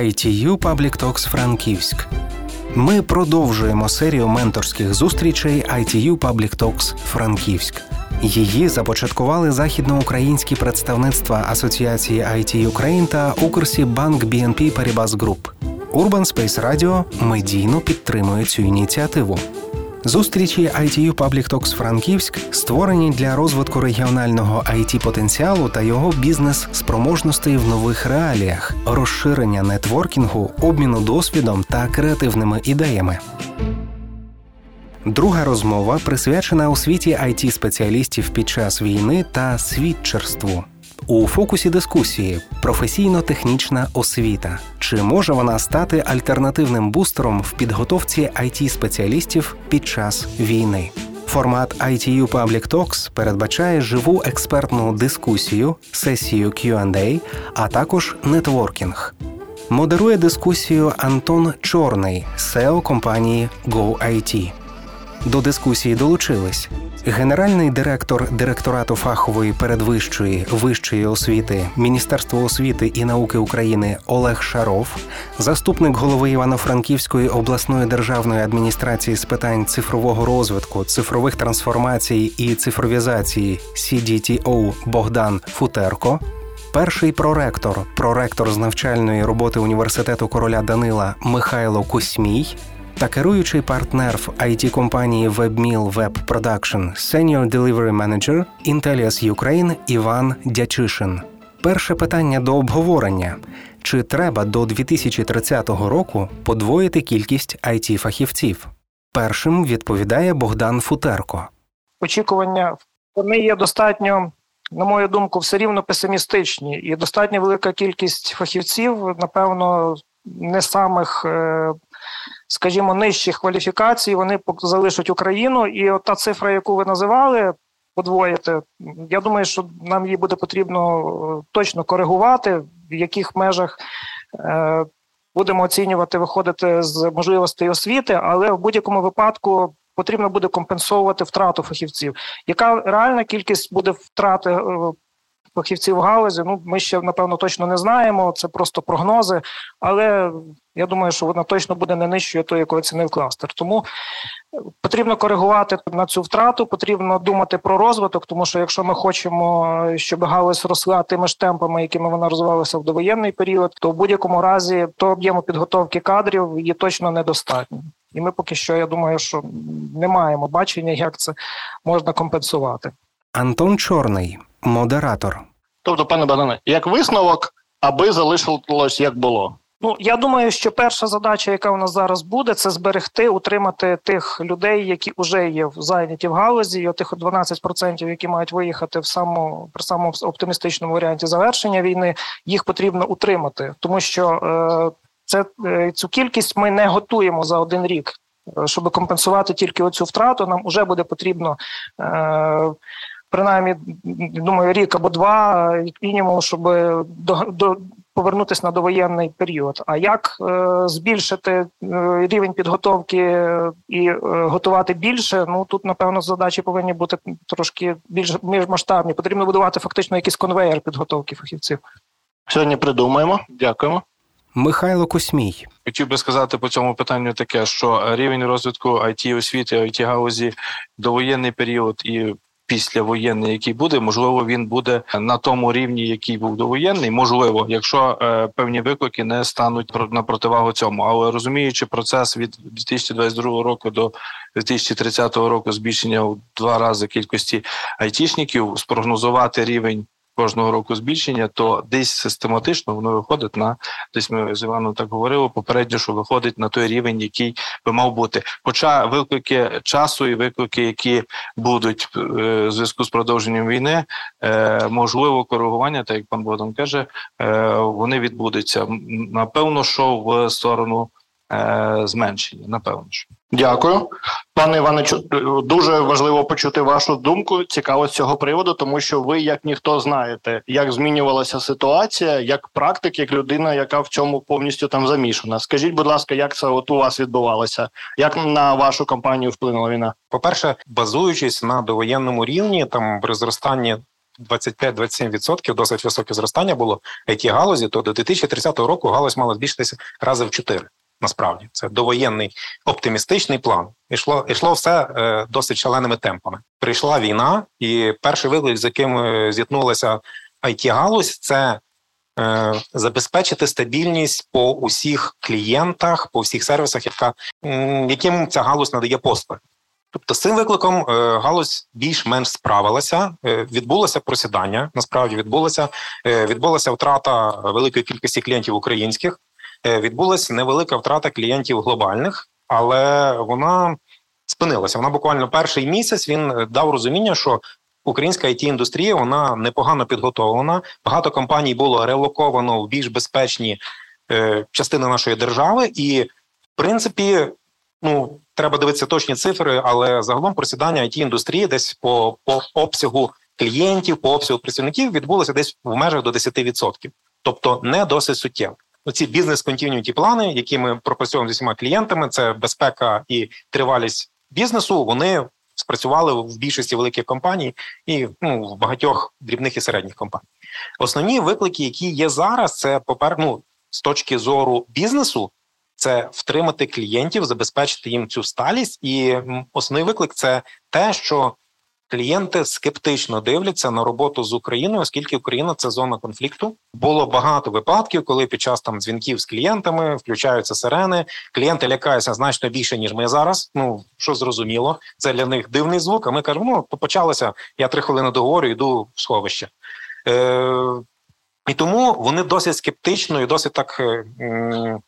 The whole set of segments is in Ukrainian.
ITU Public Talks Франківськ. Ми продовжуємо серію менторських зустрічей ITU Public Talks Франківськ. Її започаткували західноукраїнські представництва Асоціації IT Ukraine та Укрсібанк BNP Paribas Group. Urban Space Radio медійно підтримує цю ініціативу. Зустрічі ITU Public Talks Франківськ створені для розвитку регіонального it потенціалу та його бізнес-спроможностей в нових реаліях, розширення нетворкінгу, обміну досвідом та креативними ідеями. Друга розмова присвячена освіті it спеціалістів під час війни та свідчерству. У фокусі дискусії професійно-технічна освіта. Чи може вона стати альтернативним бустером в підготовці it спеціалістів під час війни? Формат ITU Public Talks передбачає живу експертну дискусію, сесію Q&A, а також нетворкінг. Модерує дискусію Антон Чорний, SEO компанії GoIT. До дискусії долучились генеральний директор директорату фахової передвищої вищої освіти Міністерства освіти і науки України Олег Шаров, заступник голови Івано-Франківської обласної державної адміністрації з питань цифрового розвитку, цифрових трансформацій і цифровізації CDTO Богдан Футерко. Перший проректор, проректор з навчальної роботи університету короля Данила Михайло Космій та керуючий партнер в it компанії WebMill Web Production Senior Delivery Manager Intellias Ukraine Іван Дячишин. Перше питання до обговорення: чи треба до 2030 року подвоїти кількість it фахівців? Першим відповідає Богдан Футерко. Очікування вони є достатньо. На мою думку, все рівно песимістичні, і достатньо велика кількість фахівців, напевно, не самих е, скажімо, нижчих кваліфікацій, вони залишать Україну. І от та цифра, яку ви називали, подвоїти, я думаю, що нам її буде потрібно е, точно коригувати, в яких межах. Е, будемо оцінювати, виходити з можливостей освіти, але в будь-якому випадку потрібно буде компенсовувати втрату фахівців. Яка реальна кількість буде втрати е, фахівців галузі. Ну ми ще напевно точно не знаємо. Це просто прогнози, але я думаю, що вона точно буде не нижчою тої, оцінив кластер. Тому потрібно коригувати на цю втрату. Потрібно думати про розвиток, тому що якщо ми хочемо, щоб галузь росла тими ж темпами, якими вона розвивалася в довоєнний період, то в будь-якому разі то об'єму підготовки кадрів є точно недостатньо. І ми поки що, я думаю, що не маємо бачення, як це можна компенсувати. Антон Чорний, модератор. Тобто, пане Богдане, як висновок, аби залишилось як було. Ну, я думаю, що перша задача, яка у нас зараз буде, це зберегти, утримати тих людей, які вже є в зайняті в галузі, і тих 12%, які мають виїхати в самому при самому оптимістичному варіанті завершення війни, їх потрібно утримати, тому що е, це е, цю кількість ми не готуємо за один рік. Е, щоб компенсувати тільки оцю втрату, нам вже буде потрібно е, принаймні, думаю, рік або два, як мінімум, щоб до, до повернутися на довоєнний період. А як е, збільшити е, рівень підготовки і е, готувати більше? Ну тут напевно задачі повинні бути трошки більш більш масштабні. Потрібно будувати фактично якийсь конвейер підготовки фахівців. Сьогодні придумаємо. Дякуємо. Михайло Космій хотів би сказати по цьому питанню таке, що рівень розвитку it освіти, it галузі довоєнний період і післявоєнний, який буде, можливо, він буде на тому рівні, який був довоєнний. Можливо, якщо е, певні виклики не стануть на противагу цьому, але розуміючи процес від 2022 року до 2030 року збільшення в два рази кількості айтішників, спрогнозувати рівень кожного року збільшення, то десь систематично воно виходить на десь ми з Іваном так говорили попередньо, що виходить на той рівень, який би мав бути. Хоча виклики часу і виклики, які будуть е, в зв'язку з продовженням війни, е, можливо, коригування, так як пан Богдан каже, е, вони відбудуться. Напевно, що в сторону зменшення, напевно. що. Дякую, пане Іване. дуже важливо почути вашу думку. Цікаво з цього приводу, тому що ви, як ніхто, знаєте, як змінювалася ситуація, як практик, як людина, яка в цьому повністю там замішана. Скажіть, будь ласка, як це от у вас відбувалося? Як на вашу компанію вплинула війна? По перше, базуючись на довоєнному рівні, там при зростанні 25-27%, досить високе зростання було it галузі, то до 2030 року галузь мала збільшитися рази в 4. Насправді це довоєнний оптимістичний план. Ішло ішло все е, досить шаленими темпами. Прийшла війна, і перший виклик, з яким е, зіткнулася it галузь це е, забезпечити стабільність по усіх клієнтах, по всіх сервісах, яка яким ця галузь надає послуги. Тобто з цим викликом е, галузь більш-менш справилася. Е, відбулося просідання. Насправді відбулося відбулася втрата великої кількості клієнтів українських. Відбулася невелика втрата клієнтів глобальних, але вона спинилася. Вона буквально перший місяць він дав розуміння, що українська it індустрія вона непогано підготовлена. Багато компаній було релоковано в більш безпечні частини нашої держави, і в принципі ну треба дивитися точні цифри, але загалом просідання it індустрії десь по по обсягу клієнтів, по обсягу працівників відбулося десь в межах до 10%. тобто не досить суттєво. Оці бізнес континюті плани, які ми пропрацьовуємо з усіма клієнтами, це безпека і тривалість бізнесу. Вони спрацювали в більшості великих компаній і ну, в багатьох дрібних і середніх компаній. Основні виклики, які є зараз, це попер... ну, з точки зору бізнесу це втримати клієнтів, забезпечити їм цю сталість. І основний виклик це те, що клієнти скептично дивляться на роботу з Україною, оскільки Україна це зона конфлікту. Було багато випадків, коли під час там дзвінків з клієнтами включаються сирени. Клієнти лякаються значно більше ніж ми зараз. Ну що зрозуміло, це для них дивний звук. А ми кажемо, ну почалося. Я три хвилини договорю, йду в сховище. Е, І тому вони досить скептично і досить так. Е,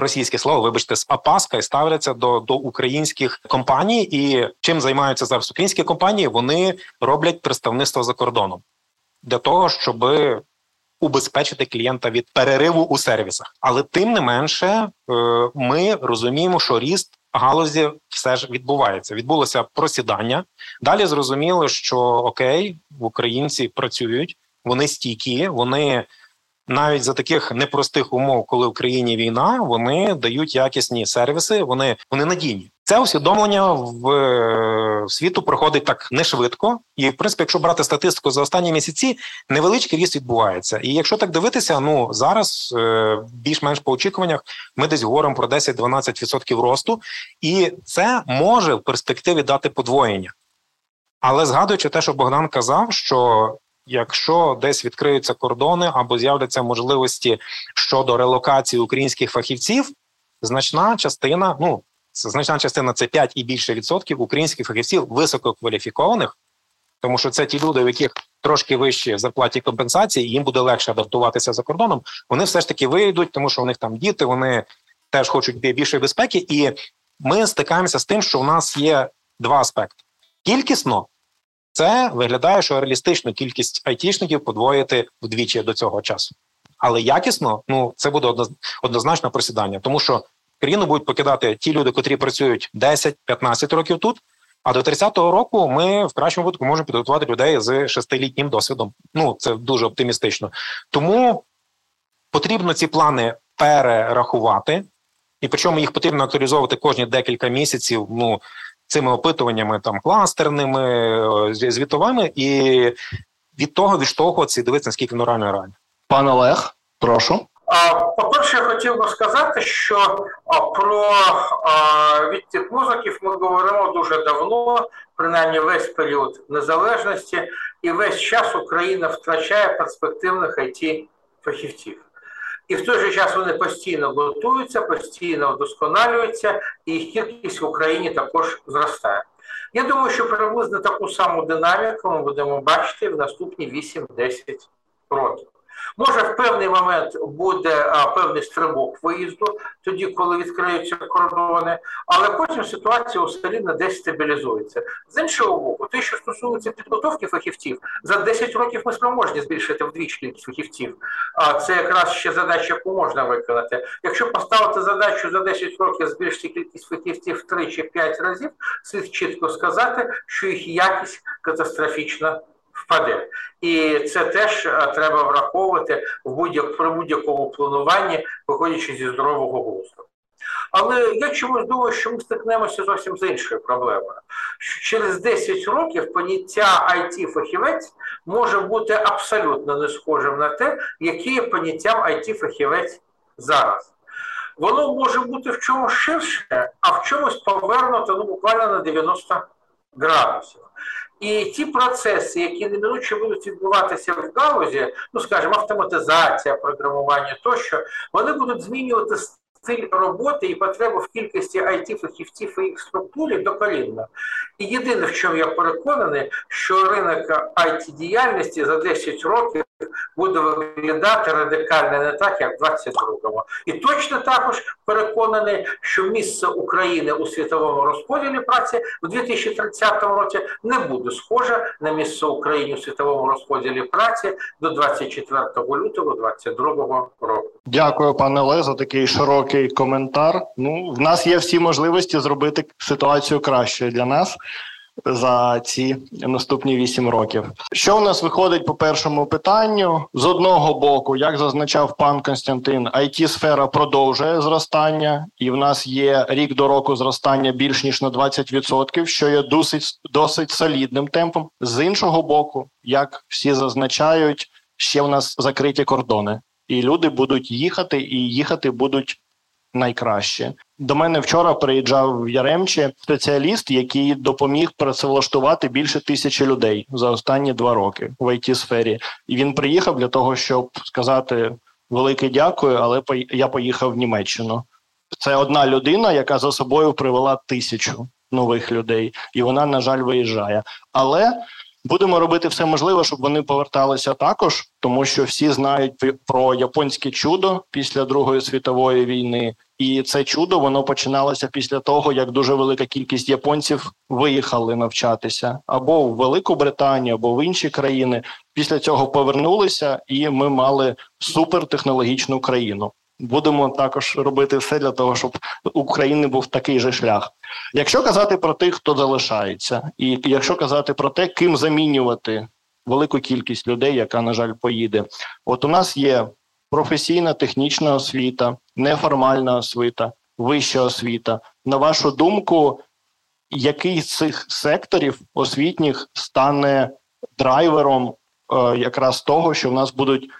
російське слово, вибачте, з опаскою ставляться до до українських компаній, і чим займаються зараз українські компанії? Вони роблять представництво за кордоном для того, щоб убезпечити клієнта від перериву у сервісах. Але тим не менше, е, ми розуміємо, що ріст галузі все ж відбувається. Відбулося просідання. Далі зрозуміло, що окей, українці працюють, вони стійкі, вони навіть за таких непростих умов, коли в країні війна, вони дають якісні сервіси. Вони вони надійні. Це усвідомлення в, в світу проходить так не швидко, і в принципі, якщо брати статистику за останні місяці, невеличкий ріст відбувається. І якщо так дивитися, ну зараз е, більш-менш по очікуваннях ми десь говоримо про 10-12% росту, і це може в перспективі дати подвоєння. Але згадуючи те, що Богдан казав, що Якщо десь відкриються кордони або з'являться можливості щодо релокації українських фахівців, значна частина, ну значна частина це 5 і більше відсотків українських фахівців висококваліфікованих, тому що це ті люди, у яких трошки вищі зарплаті компенсації, їм буде легше адаптуватися за кордоном. Вони все ж таки вийдуть, тому що у них там діти, вони теж хочуть більшої безпеки, і ми стикаємося з тим, що у нас є два аспекти: кількісно це виглядає, що реалістично кількість айтішників подвоїти вдвічі до цього часу. Але якісно, ну це буде однозначно просідання, тому що країну будуть покидати ті люди, котрі працюють 10-15 років тут. А до 30-го року ми в кращому випадку можемо підготувати людей з шестилітнім досвідом. Ну це дуже оптимістично. Тому потрібно ці плани перерахувати, і причому їх потрібно актуалізовувати кожні декілька місяців. Ну цими опитуваннями там кластерними, е, звітовими, і від того відштовхуватися і дивитися, наскільки воно реально реально. Пане Олег, прошу. По-перше, я хотів би сказати, що про відтік мозоків ми говоримо дуже давно, принаймні весь період незалежності, і весь час Україна втрачає перспективних it фахівців і в той же час вони постійно готуються, постійно вдосконалюються, і їх кількість в Україні також зростає. Я думаю, що приблизно таку саму динаміку ми будемо бачити в наступні 8-10 років. Може, в певний момент буде а, певний стрибок виїзду, тоді, коли відкриються кордони, але потім ситуація у селі десь стабілізується. З іншого боку, те, що стосується підготовки фахівців, за 10 років ми спроможні збільшити вдвічі кількість фахівців. А це якраз ще задача, яку можна виконати. Якщо поставити задачу за 10 років збільшити кількість фахівців в 3 чи 5 разів, слід чітко сказати, що їх якість катастрофічна впаде. І це теж е, треба враховувати в будь-як при будь-якому плануванні, виходячи зі здорового глузду. Але я чомусь думаю, що ми стикнемося зовсім з іншою проблемою. Що через 10 років поняття it фахівець може бути абсолютно не схожим на те, яке є поняттям it фахівець зараз. Воно може бути в чомусь ширше, а в чомусь повернуто ну, буквально на 90 градусів. І ті процеси, які неминуче будуть відбуватися в галузі, ну скажімо, автоматизація, програмування тощо, вони будуть змінювати стиль роботи і потребу в кількості it фахівців і їх структурі докорінно. І єдине, в чому я переконаний, що ринок it діяльності за 10 років буде виглядати радикально не так, як в 22-му. І точно також переконаний, що місце України у світовому розподілі праці в 2030 році не буде схоже на місце України у світовому розподілі праці до 24 лютого 2022 року. Дякую, пане Ле, за такий широкий коментар. Ну, в нас є всі можливості зробити ситуацію кращою для нас за ці наступні вісім років. Що у нас виходить по першому питанню? З одного боку, як зазначав пан Константин, it сфера продовжує зростання, і в нас є рік до року зростання більш ніж на 20%, що є досить досить солідним темпом. З іншого боку, як всі зазначають, ще в нас закриті кордони, і люди будуть їхати, і їхати будуть найкраще. До мене вчора приїжджав в Яремче спеціаліст, який допоміг працевлаштувати більше тисячі людей за останні два роки в it сфері. І він приїхав для того, щоб сказати велике дякую, але я поїхав в Німеччину. Це одна людина, яка за собою привела тисячу нових людей, і вона, на жаль, виїжджає. Але будемо робити все можливе, щоб вони поверталися також, тому що всі знають про японське чудо після Другої світової війни. І це чудо воно починалося після того, як дуже велика кількість японців виїхали навчатися або в Велику Британію, або в інші країни. Після цього повернулися, і ми мали супертехнологічну країну. Будемо також робити все для того, щоб у України був такий же шлях. Якщо казати про тих, хто залишається, і якщо казати про те, ким замінювати велику кількість людей, яка на жаль поїде, от у нас є професійна технічна освіта, неформальна освіта, вища освіта. На вашу думку, який з цих секторів освітніх стане драйвером е, якраз того, що в нас будуть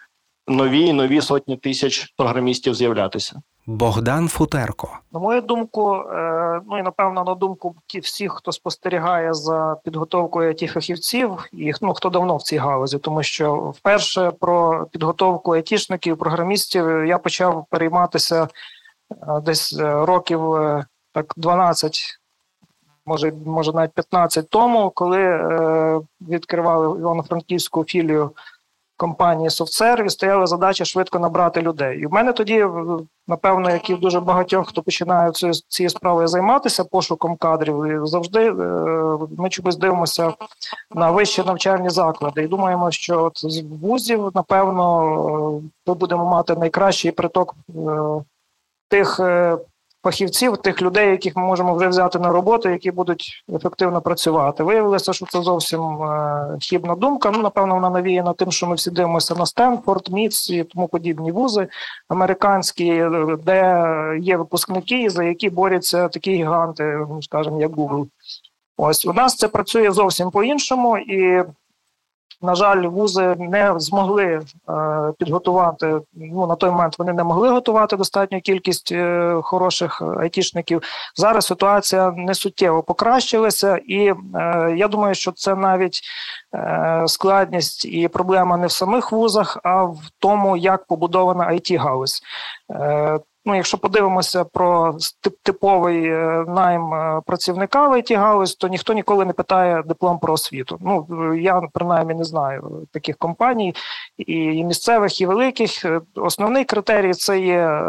нові і нові сотні тисяч програмістів з'являтися? Богдан Футерко. На мою думку, е, ну і напевно на думку всіх, хто спостерігає за підготовкою it фахівців, і ну хто давно в цій галузі, тому що вперше про підготовку айтішників, програмістів я почав перейматися е, десь е, років так 12, може, може навіть 15 тому, коли відкривали Івано-Франківську філію компанії SoftService стояла задача швидко набрати людей. І в мене тоді, напевно, як і в дуже багатьох, хто починає цією цією справою займатися пошуком кадрів, і завжди е, ми чомусь дивимося на вищі навчальні заклади. І думаємо, що от з вузів, напевно, ми будемо мати найкращий приток е, тих е, фахівців, тих людей, яких ми можемо вже взяти на роботу, які будуть ефективно працювати. Виявилося, що це зовсім е, хібна думка. Ну, напевно, вона навіяна тим, що ми всі дивимося на Стенфорд, Міц і тому подібні вузи американські, де є випускники, за які борються такі гіганти, скажімо, як Google. Ось у нас це працює зовсім по-іншому, і на жаль, вузи не змогли е, підготувати. Ну на той момент вони не могли готувати достатню кількість е, хороших айтішників. Зараз ситуація не суттєво покращилася, і е, я думаю, що це навіть складність і проблема не в самих вузах, а в тому, як побудована it галузь Ну, якщо подивимося про типовий е, найм е, працівника в it галузь, то ніхто ніколи не питає диплом про освіту. Ну я принаймні не знаю таких компаній і місцевих, і великих. Е, основний критерій це є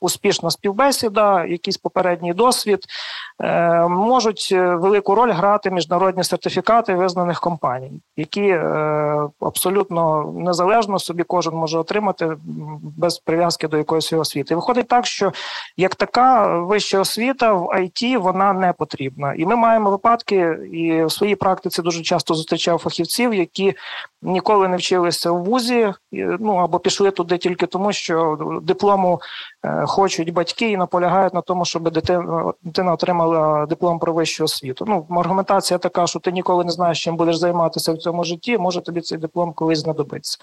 успішна співбесіда, якийсь попередній досвід, е, можуть е, велику роль грати міжнародні сертифікати визнаних компаній, які е, абсолютно незалежно собі кожен може отримати без прив'язки до якоїсь освіти. Виходить так, що як така вища освіта в ІТ вона не потрібна, і ми маємо випадки, і в своїй практиці дуже часто зустрічав фахівців, які ніколи не вчилися в вузі, ну або пішли туди тільки тому, що диплому хочуть батьки і наполягають на тому, щоб дитина дитина отримала диплом про вищу освіту. Ну, аргументація така, що ти ніколи не знаєш, чим будеш займатися в цьому житті. Може тобі цей диплом колись знадобиться.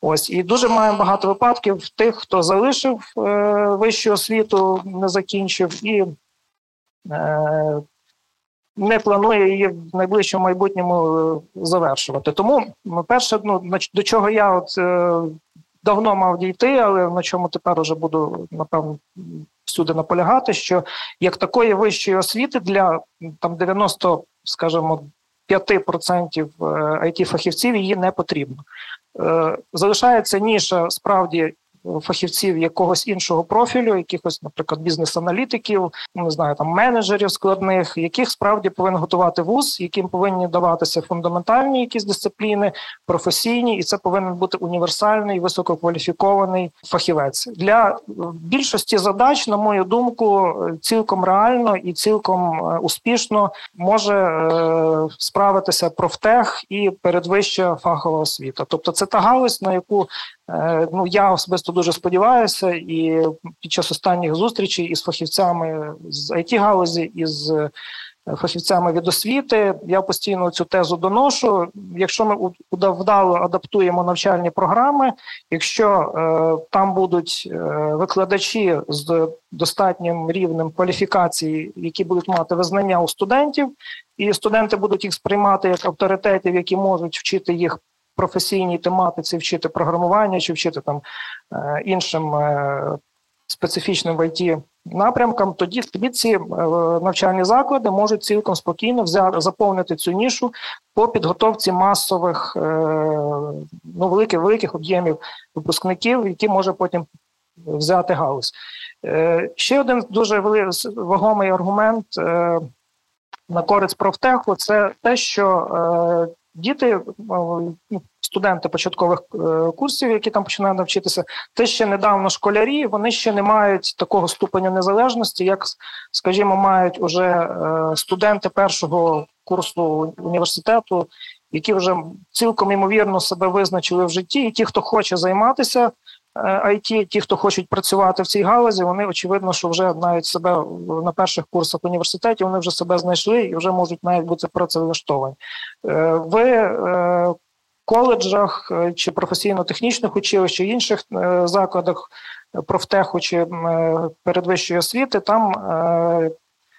Ось і дуже маємо багато випадків тих, хто залишив е, вищу освіту, не закінчив і е, не планує її в найближчому майбутньому е, завершувати. Тому перше, ну до чого я от е, давно мав дійти, але на чому тепер уже буду напевно всюди наполягати, що як такої вищої освіти для там 90, скажімо, 5% it фахівців її не потрібно. Е, залишається ніша справді фахівців якогось іншого профілю, якихось, наприклад, бізнес-аналітиків, не знаю, там менеджерів складних, яких справді повинен готувати вуз, яким повинні даватися фундаментальні якісь дисципліни, професійні, і це повинен бути універсальний, висококваліфікований фахівець для більшості задач, на мою думку, цілком реально і цілком е, успішно може е, справитися профтех і передвища фахова освіта. Тобто, це та галузь, на яку ну я особисто дуже сподіваюся, і під час останніх зустрічей із фахівцями з it галузі із е, фахівцями від освіти я постійно цю тезу доношу. Якщо ми вдало адаптуємо навчальні програми, якщо е, там будуть е, викладачі з достатнім рівнем кваліфікації, які будуть мати визнання у студентів, і студенти будуть їх сприймати як авторитетів, які можуть вчити їх професійній тематиці вчити програмування чи вчити там е, іншим е, специфічним в IT напрямкам, тоді тоді ці е, навчальні заклади можуть цілком спокійно взяти заповнити цю нішу по підготовці масових ну великих великих об'ємів випускників, які може потім взяти галузь. Ще один дуже вагомий аргумент на користь профтеху це те, що діти, е, ну, студенти початкових е, курсів, які там починають навчитися, те ще недавно школярі, вони ще не мають такого ступеня незалежності, як, скажімо, мають уже е, студенти першого курсу університету, які вже цілком імовірно себе визначили в житті, і ті, хто хоче займатися IT, ті, хто хочуть працювати в цій галузі, вони очевидно, що вже навіть себе на перших курсах університеті вони вже себе знайшли і вже можуть навіть бути працевлаштовані. Е, в е, коледжах е, чи професійно-технічних училищах, чи інших закладах профтеху чи передвищої освіти там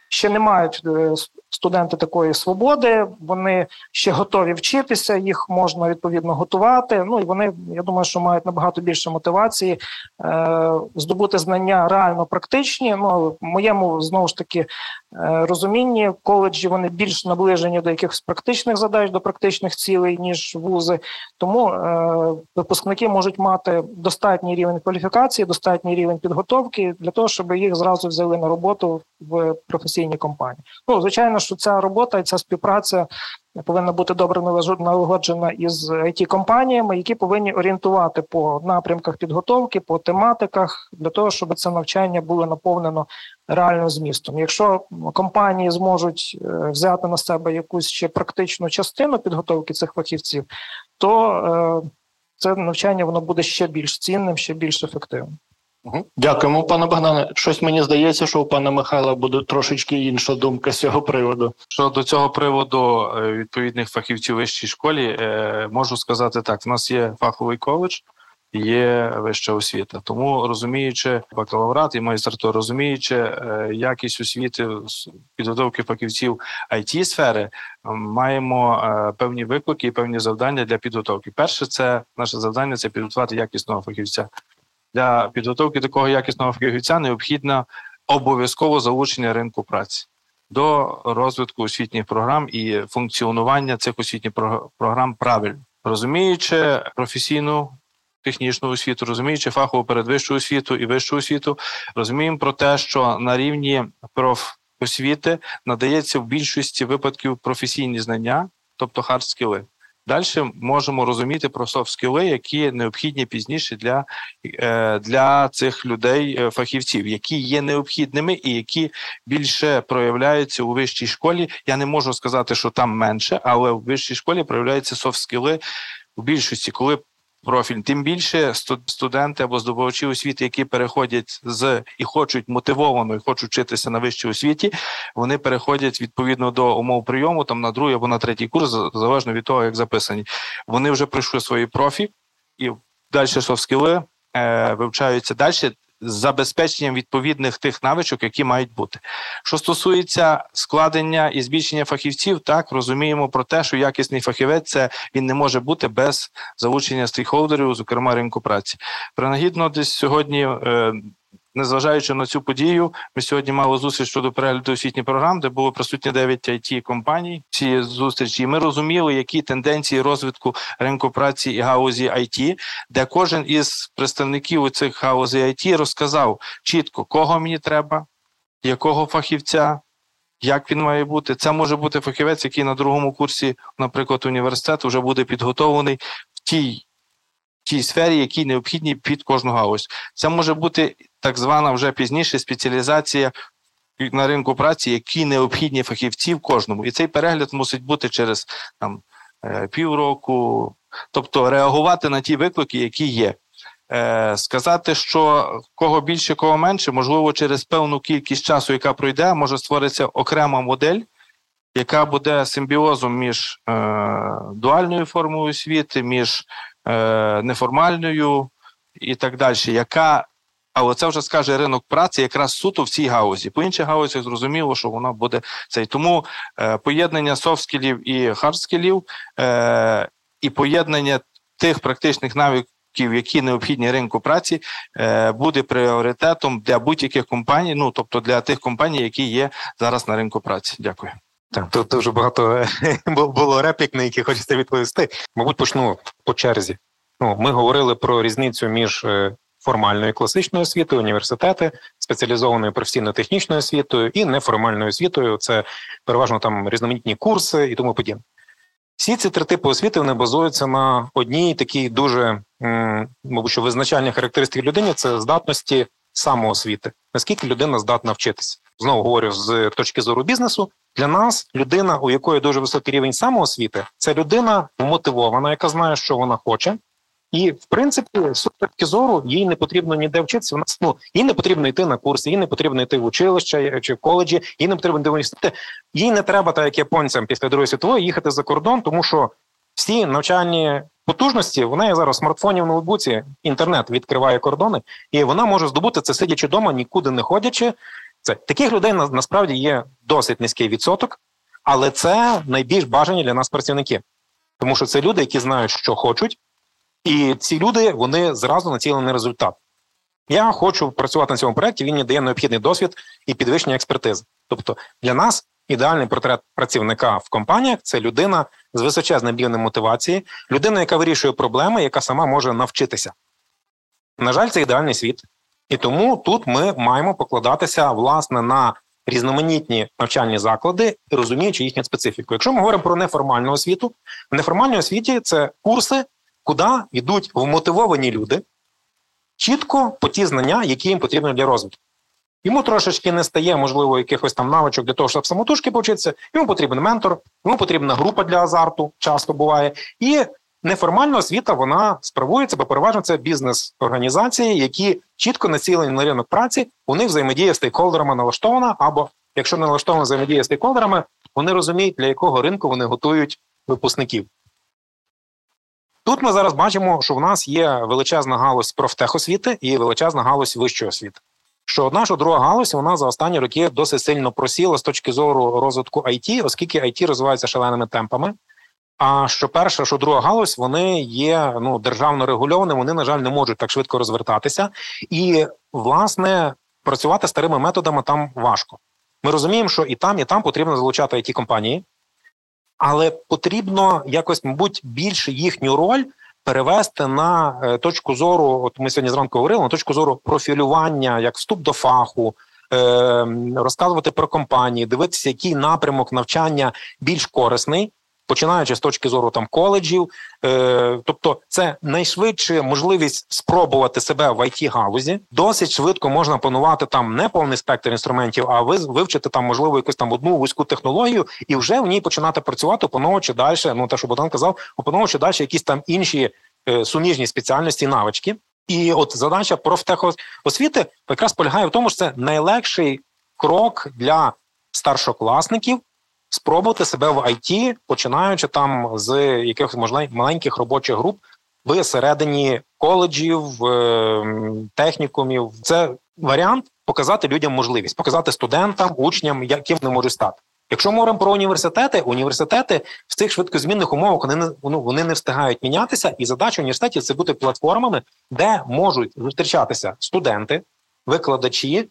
ще не мають е, студенти такої свободи. Вони ще готові вчитися, їх можна відповідно готувати. Ну і вони, я думаю, що мають набагато більше мотивації е, здобути знання реально практичні. Ну моєму знову ж таки розумінні коледжі вони більш наближені до якихось практичних задач, до практичних цілей ніж вузи. Тому е, випускники можуть мати достатній рівень кваліфікації, достатній рівень підготовки для того, щоб їх зразу взяли на роботу в професійній компанії. Ну звичайно, що ця робота і ця співпраця повинна бути добре налагоджена із it компаніями, які повинні орієнтувати по напрямках підготовки, по тематиках для того, щоб це навчання було наповнено реальним змістом. Якщо компанії зможуть е, взяти на себе якусь ще практичну частину підготовки цих фахівців, то е, це навчання воно буде ще більш цінним, ще більш ефективним. Дякуємо, пане Богдане. Щось мені здається, що у пана Михайла буде трошечки інша думка з цього приводу. Що до цього приводу е, відповідних фахівців вищій школі е, можу сказати так: в нас є фаховий коледж. Є вища освіта, тому розуміючи бакалаврат і магістратуру, розуміючи е, якість освіти підготовки фахівців it сфери, маємо певні виклики і певні завдання для підготовки. Перше, це наше завдання це підготувати якісного фахівця для підготовки такого якісного фахівця необхідно обов'язково залучення ринку праці до розвитку освітніх програм і функціонування цих освітніх програм правильно, розуміючи професійну. Технічну освіту, розуміючи фахову передвищу освіту і вищу освіту, розуміємо про те, що на рівні профосвіти надається в більшості випадків професійні знання, тобто хард-скіли. Далі можемо розуміти про софт-скіли, які необхідні пізніше для е, для цих людей, е, фахівців, які є необхідними і які більше проявляються у вищій школі. Я не можу сказати, що там менше, але в вищій школі проявляються софт-скіли у більшості, коли профіль, тим більше студенти або здобувачі освіти, які переходять з і хочуть мотивовано і хочуть вчитися на вищій освіті, вони переходять відповідно до умов прийому там на другий або на третій курс, залежно від того, як записані. Вони вже пройшли свої профі і далі софт-скіли е, вивчаються далі з забезпеченням відповідних тих навичок, які мають бути. Що стосується складення і збільшення фахівців, так розуміємо про те, що якісний фахівець це він не може бути без залучення стейкхолдерів, зокрема ринку праці. Принагідно, десь сьогодні е, незважаючи на цю подію, ми сьогодні мали зустріч щодо перегляду освітніх програм, де було присутні 9 it компаній. Ці зустрічі і ми розуміли, які тенденції розвитку ринку праці і гаузі IT, де кожен із представників цих гаузі IT розказав чітко, кого мені треба, якого фахівця. Як він має бути? Це може бути фахівець, який на другому курсі, наприклад, університету вже буде підготовлений в тій тій сфері, які необхідні під кожну галузь. Це може бути так звана вже пізніше спеціалізація на ринку праці, які необхідні фахівці в кожному. І цей перегляд мусить бути через там е, півроку, тобто реагувати на ті виклики, які є. Е, сказати, що кого більше, кого менше, можливо, через певну кількість часу, яка пройде, може створитися окрема модель, яка буде симбіозом між е, дуальною формою освіти, між неформальною і так далі, яка, але це вже скаже ринок праці якраз суто в цій гаузі. По інших гаузях зрозуміло, що вона буде цей. Тому е, поєднання софт-скілів і хардскілів е, і поєднання тих практичних навиків, які необхідні ринку праці, е, буде пріоритетом для будь-яких компаній, ну тобто для тих компаній, які є зараз на ринку праці. Дякую. Так, тут дуже багато було реплік, на які хочеться відповісти. Мабуть, почну по черзі. Ну, Ми говорили про різницю між е, формальною класичною освітою, університети, спеціалізованою професійно-технічною освітою і неформальною освітою. Це переважно там різноманітні курси і тому подібне. Всі ці три типи освіти вони базуються на одній такій дуже, мабуть, що визначальні характеристики людини це здатності самоосвіти. Наскільки людина здатна вчитися? Знову говорю з точки зору бізнесу. Для нас людина, у якої дуже високий рівень самоосвіти, це людина мотивована, яка знає, що вона хоче. І, в принципі, з точки зору їй не потрібно ніде вчитися. Вона ну, їй не потрібно йти на курси, їй не потрібно йти в училище чи в коледжі, їй не потрібно йти в університети. Їй не треба, так як японцям після другої світової, їхати за кордон, тому що всі навчальні потужності в неї зараз в смартфоні в ноутбуці, інтернет відкриває кордони, і вона може здобути це сидячи вдома, нікуди не ходячи. Це таких людей на, насправді є досить низький відсоток, але це найбільш бажані для нас працівники, тому що це люди, які знають, що хочуть, і ці люди вони зразу націлені на результат. Я хочу працювати на цьому проєкті, він мені дає необхідний досвід і підвищення експертизи. Тобто для нас ідеальний портрет працівника в компаніях це людина з височезним рівнем мотивації, людина, яка вирішує проблеми, яка сама може навчитися. На жаль, це ідеальний світ. І тому тут ми маємо покладатися власне на різноманітні навчальні заклади, розуміючи їхню специфіку. Якщо ми говоримо про неформальну освіту, в неформальній освіті це курси, куди йдуть вмотивовані люди чітко по ті знання, які їм потрібні для розвитку. Йому трошечки не стає, можливо, якихось там навичок для того, щоб самотужки повчитися. Йому потрібен ментор, йому потрібна група для азарту, часто буває, і Неформальна освіта вона справується, бо переважно це бізнес-організації, які чітко націлені на ринок праці. У них взаємодія з стейкхолдерами налаштована, або якщо не налаштована взаємодія з стейкхолдерами, вони розуміють, для якого ринку вони готують випускників. Тут ми зараз бачимо, що в нас є величезна галузь профтехосвіти і величезна галузь вищої освіти. Що одна, що друга галузь, вона за останні роки досить сильно просіла з точки зору розвитку IT, оскільки IT розвивається шаленими темпами. А що перша, що друга галузь, вони є ну державно регульованими, вони на жаль не можуть так швидко розвертатися, і власне працювати старими методами там важко. Ми розуміємо, що і там, і там потрібно залучати it компанії, але потрібно якось, мабуть, більше їхню роль перевести на е, точку зору. От ми сьогодні зранку говорили на точку зору профілювання, як вступ до фаху. Е, розказувати про компанії, дивитися, який напрямок навчання більш корисний, починаючи з точки зору там коледжів, е, тобто це найшвидше можливість спробувати себе в it галузі. Досить швидко можна панувати там не повний спектр інструментів, а ви вивчити там можливо якусь там одну вузьку технологію і вже в ній починати працювати, опановуючи далі. Ну те, що Богдан казав, опановуючи далі якісь там інші. е, суміжні спеціальності навички. І от задача профтехосвіти якраз полягає в тому, що це найлегший крок для старшокласників спробувати себе в ІТ, починаючи там з якихось можливо маленьких робочих груп в коледжів, е, технікумів. Це варіант показати людям можливість, показати студентам, учням, яким вони можуть стати. Якщо ми говоримо про університети, університети в цих швидкозмінних умовах вони не ну, вони не встигають мінятися, і задача університетів це бути платформами, де можуть зустрічатися студенти, викладачі,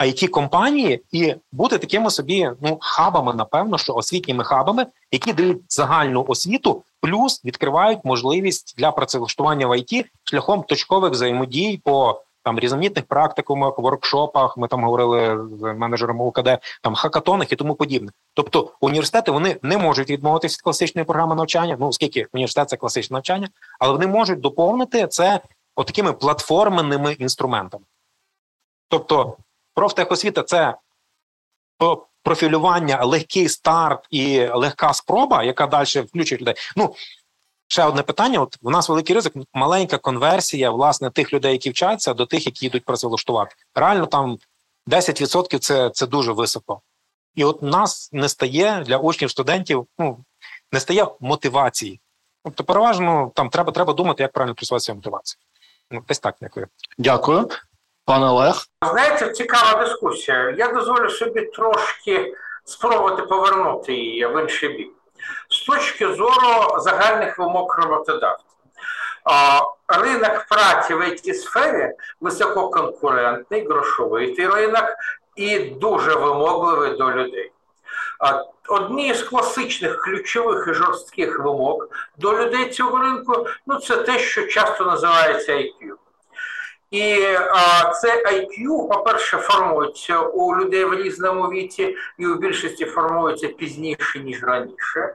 it компанії і бути такими собі ну хабами, напевно, що освітніми хабами, які дають загальну освіту, плюс відкривають можливість для працевлаштування в ІТ шляхом точкових взаємодій по там різноманітних практикумах, воркшопах. Ми там говорили з менеджером УКД, там хакатонах і тому подібне. Тобто університети вони не можуть відмовитися від класичної програми навчання. Ну оскільки університет це класичне навчання, але вони можуть доповнити це отакими платформеними інструментами. Тобто, профтехосвіта це профілювання, легкий старт і легка спроба, яка далі включить людей. Ну ще одне питання: от у нас великий ризик, маленька конверсія власне тих людей, які вчаться, до тих, які йдуть працевлаштувати. Реально там 10% це, це дуже високо. І от нас не стає для учнів, студентів, ну не стає мотивації. Тобто, переважно там треба треба думати, як правильно присуватися мотивацію. Ну, десь так, дякую. Дякую. Пане Олег. Знаєте, цікава дискусія. Я дозволю собі трошки спробувати повернути її в інший бік. З точки зору загальних вимог роботодавця. Ринок праці в it сфері висококонкурентний, грошовий ринок і дуже вимогливий до людей. Одні з класичних ключових і жорстких вимог до людей цього ринку ну це те, що часто називається IQ. І а, це IQ, по-перше, формується у людей в різному віці, і у більшості формується пізніше, ніж раніше.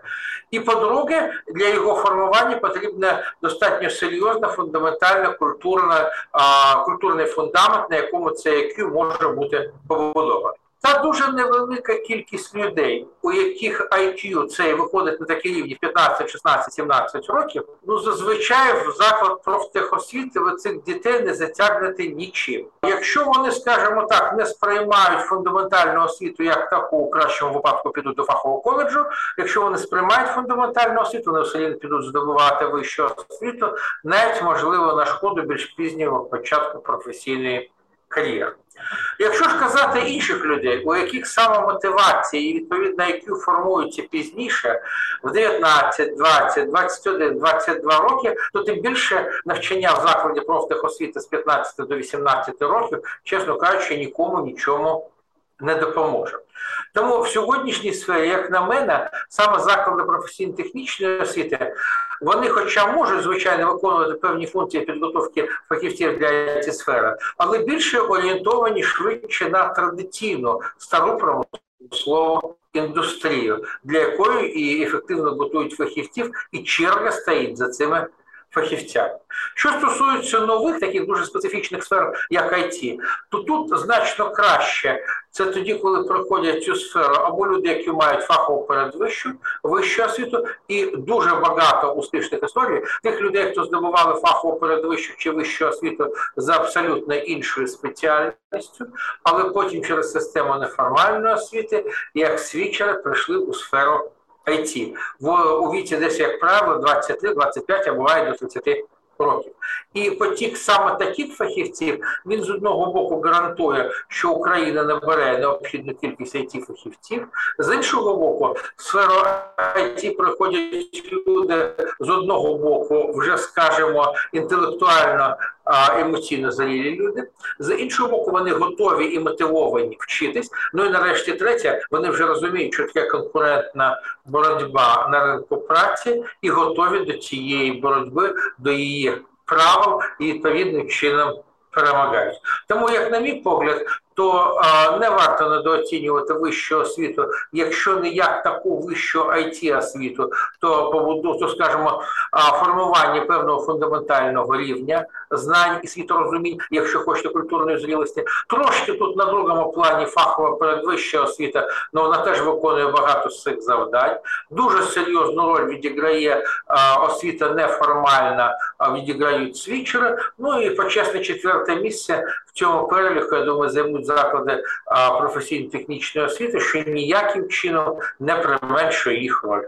І по-друге, для його формування потрібна достатньо серйозна, фундаментальна культурна, а, культурний фундамент, на якому це IQ може бути побудований. Та дуже невелика кількість людей, у яких IQ цей виходить на такий рівні 15, 16, 17 років, ну зазвичай в заклад профтехосвіти ви цих дітей не затягнете нічим. Якщо вони, скажімо так, не сприймають фундаментальну освіту як таку, у кращому випадку підуть до фахового коледжу. Якщо вони сприймають фундаментальну освіту, вони все рівно підуть здобувати вищу освіту, навіть можливо на шкоду більш пізнього початку професійної кар'єри. Якщо ж казати інших людей, у яких самомотивація і відповідно які формуються пізніше, в 19, 20, 21, 22 роки, то тим більше навчання в закладі профтехосвіти з 15 до 18 років, чесно кажучи, нікому нічому не допоможе. Тому в сьогоднішній сфері, як на мене, саме заклади професійно-технічної освіти, вони, хоча можуть, звичайно, виконувати певні функції підготовки фахівців для цієї сфери, але більше орієнтовані швидше на традиційну стару промислову індустрію, для якої і ефективно готують фахівців, і черга стоїть за цими фахівцями. Що стосується нових таких дуже специфічних сфер, як IT, то тут значно краще це тоді, коли приходять цю сферу або люди, які мають фахову передвищу, вищу освіту, і дуже багато успішних історій тих людей, хто здобували фахову передвищу чи вищу освіту за абсолютно іншою спеціальністю, але потім через систему неформальної освіти, як свідчери, прийшли у сферу. IT. В у віці десь, як правило, 23-25, а буває до 30 років. І потік саме таких фахівців він з одного боку гарантує, що Україна набере необхідну кількість it фахівців з іншого боку, в сферу IT приходять люди з одного боку, вже скажімо, інтелектуально емоційно зрілі люди. З іншого боку, вони готові і мотивовані вчитись. Ну і нарешті третє, вони вже розуміють, що таке конкурентна боротьба на ринку праці, і готові до цієї боротьби, до її правил і відповідним чином перемагають. Тому, як на мій погляд, то не варто недооцінювати вищу освіту, якщо не як таку вищу it освіту, то побуду, то скажімо, формування певного фундаментального рівня знань і світорозумінь, якщо хочете культурної зрілості. Трошки тут на другому плані фахова передвища освіта, але ну, вона теж виконує багато з цих завдань. Дуже серйозну роль відіграє освіта неформальна, а відіграють свічери. Ну і почесне четверте місце цьому переліку, я думаю, займуть заклади професійно-технічної освіти, що ніяким чином не применшує їх роль.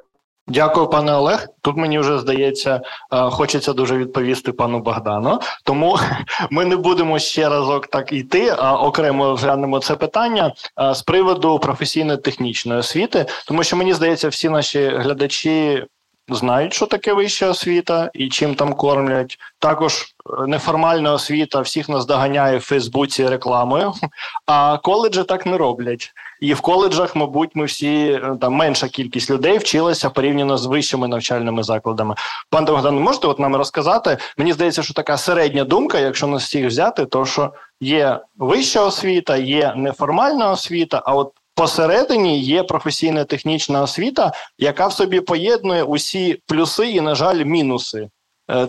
Дякую, пане Олег. Тут мені вже здається, хочеться дуже відповісти пану Богдану. Тому ми не будемо ще разок так йти, а окремо розглянемо це питання з приводу професійно-технічної освіти, тому що мені здається, всі наші глядачі знають, що таке вища освіта і чим там кормлять. Також е, неформальна освіта всіх нас доганяє в Фейсбуці рекламою, а коледжі так не роблять. І в коледжах, мабуть, ми всі е, там менша кількість людей вчилися порівняно з вищими навчальними закладами. Пан Богдан, можете от нам розказати? Мені здається, що така середня думка, якщо нас всіх взяти, то що є вища освіта, є неформальна освіта. А от Посередині є професійна технічна освіта, яка в собі поєднує усі плюси і, на жаль, мінуси е,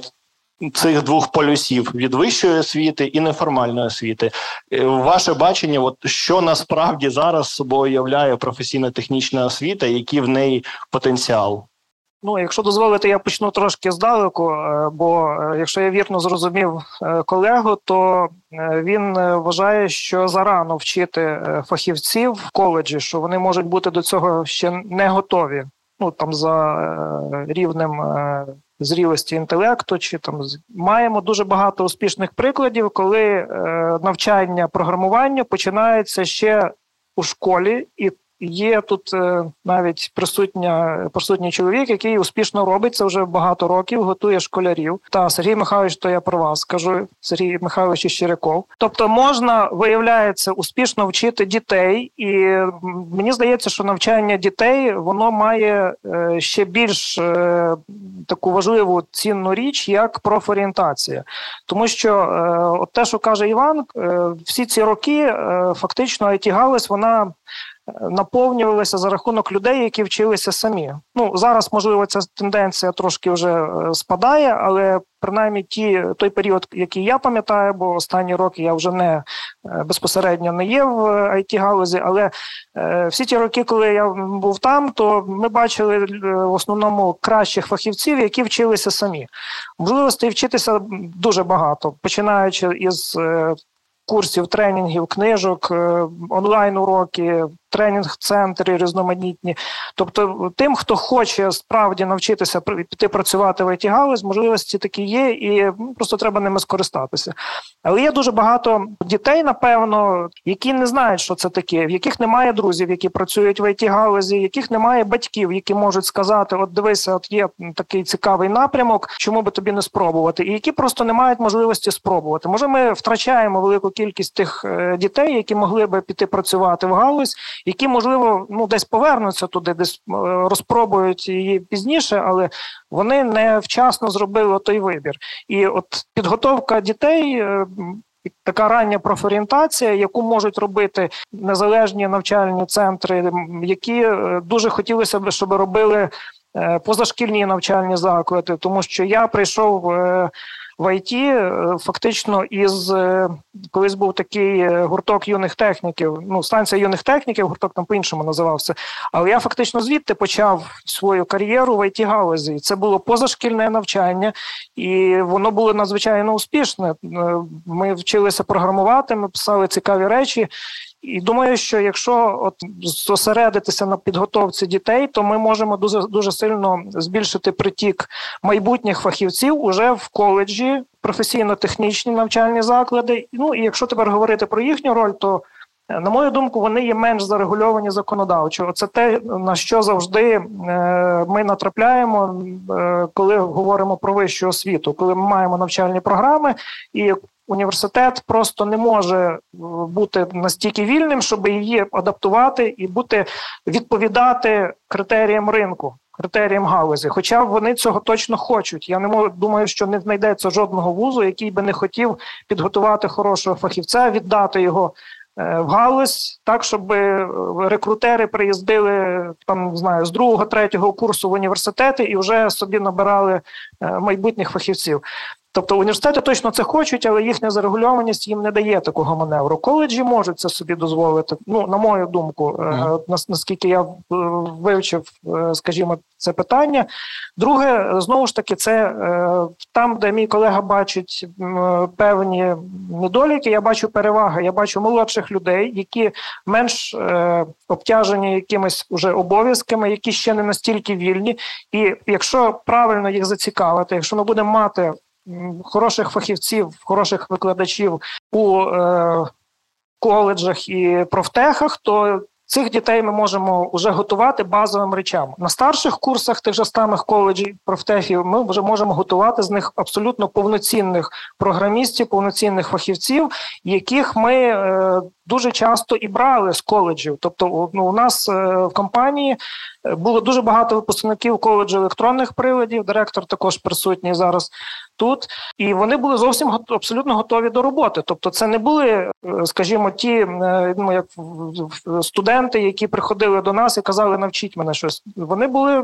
цих двох полюсів від вищої освіти і неформальної освіти. Е, ваше бачення, от що насправді зараз собою являє професійна технічна освіта, який в неї потенціал? Ну, якщо дозволите, я почну трошки здалеку, е, бо е, якщо я вірно зрозумів е, колегу, то він вважає, що зарано вчити фахівців в коледжі, що вони можуть бути до цього ще не готові. Ну там за рівнем зрілості інтелекту, чи там маємо дуже багато успішних прикладів, коли навчання програмування починається ще у школі, і Є тут е, навіть присутня присутній чоловік, який успішно робить це вже багато років, готує школярів. Та Сергій Михайлович, то я про вас скажу, Сергій Михайлович Щиряков. Тобто, можна виявляється успішно вчити дітей, і мені здається, що навчання дітей воно має е, ще більш е, таку важливу цінну річ, як профорієнтація, тому що от те, що каже Іван, всі ці роки фактично it галузь вона наповнювалися за рахунок людей, які вчилися самі. Ну зараз можливо ця тенденція трошки вже е, спадає, але принаймні ті той період, який я пам'ятаю, бо останні роки я вже не е, безпосередньо не є в it галузі, але е, всі ті роки, коли я був там, то ми бачили в основному кращих фахівців, які вчилися самі. Можливостей вчитися дуже багато, починаючи із курсів, тренінгів, книжок, онлайн уроки тренінг-центри різноманітні. Тобто, тим, хто хоче справді навчитися піти працювати в it галузь можливості такі є, і ну, просто треба ними скористатися. Але є дуже багато дітей, напевно, які не знають, що це таке, в яких немає друзів, які працюють в it галузі, яких немає батьків, які можуть сказати: От дивися, от є такий цікавий напрямок, чому би тобі не спробувати, і які просто не мають можливості спробувати. Може, ми втрачаємо велику кількість тих е, дітей, які могли би піти працювати в галузь які можливо ну десь повернуться туди, десь е, розпробують її пізніше, але вони не вчасно зробили той вибір. І от підготовка дітей. Е, така рання профорієнтація, яку можуть робити незалежні навчальні центри, які е, дуже хотілося б, щоб робили позашкільні навчальні заклади, тому що я прийшов в ІТ е, фактично із е, колись був такий е, гурток юних техніків. Ну, станція юних техніків, гурток там по-іншому називався. Але я фактично звідти почав свою кар'єру в it галузі. Це було позашкільне навчання, і воно було надзвичайно успішне. Ми вчилися програмувати, ми писали цікаві речі. І думаю, що якщо от зосередитися на підготовці дітей, то ми можемо дуже дуже сильно збільшити притік майбутніх фахівців уже в коледжі, професійно-технічні навчальні заклади. Ну і якщо тепер говорити про їхню роль, то на мою думку, вони є менш зарегульовані законодавчо. Це те, на що завжди е, ми натрапляємо, е, коли говоримо про вищу освіту, коли ми маємо навчальні програми і університет просто не може е, бути настільки вільним, щоб її адаптувати і бути відповідати критеріям ринку, критеріям галузі. Хоча вони цього точно хочуть. Я не можу, думаю, що не знайдеться жодного вузу, який би не хотів підготувати хорошого фахівця, віддати його в галузь, так щоб рекрутери приїздили там, знаю, з другого, третього курсу в університети і вже собі набирали майбутніх фахівців. Тобто університети точно це хочуть, але їхня зарегульованість їм не дає такого маневру. Коледжі можуть це собі дозволити. Ну, на мою думку, mm. наскільки я вивчив, е, скажімо, це питання. Друге, знову ж таки, це е, там, де мій колега бачить певні недоліки, я бачу переваги. Я бачу молодших людей, які менш обтяжені якимись уже обов'язками, які ще не настільки вільні. І якщо правильно їх зацікавити, якщо ми будемо мати хороших фахівців, хороших викладачів у е, коледжах і профтехах, то цих дітей ми можемо вже готувати базовим речам. На старших курсах тих же самих коледжів профтехів ми вже можемо готувати з них абсолютно повноцінних програмістів, повноцінних фахівців, яких ми е, дуже часто і брали з коледжів. Тобто, ну, у нас е, в компанії е, було дуже багато випускників коледжу електронних приладів. Директор також присутній зараз тут, і вони були зовсім абсолютно готові до роботи. Тобто, це не були, е, скажімо, ті ну, як студенти, які приходили до нас і казали, навчіть мене щось. Вони були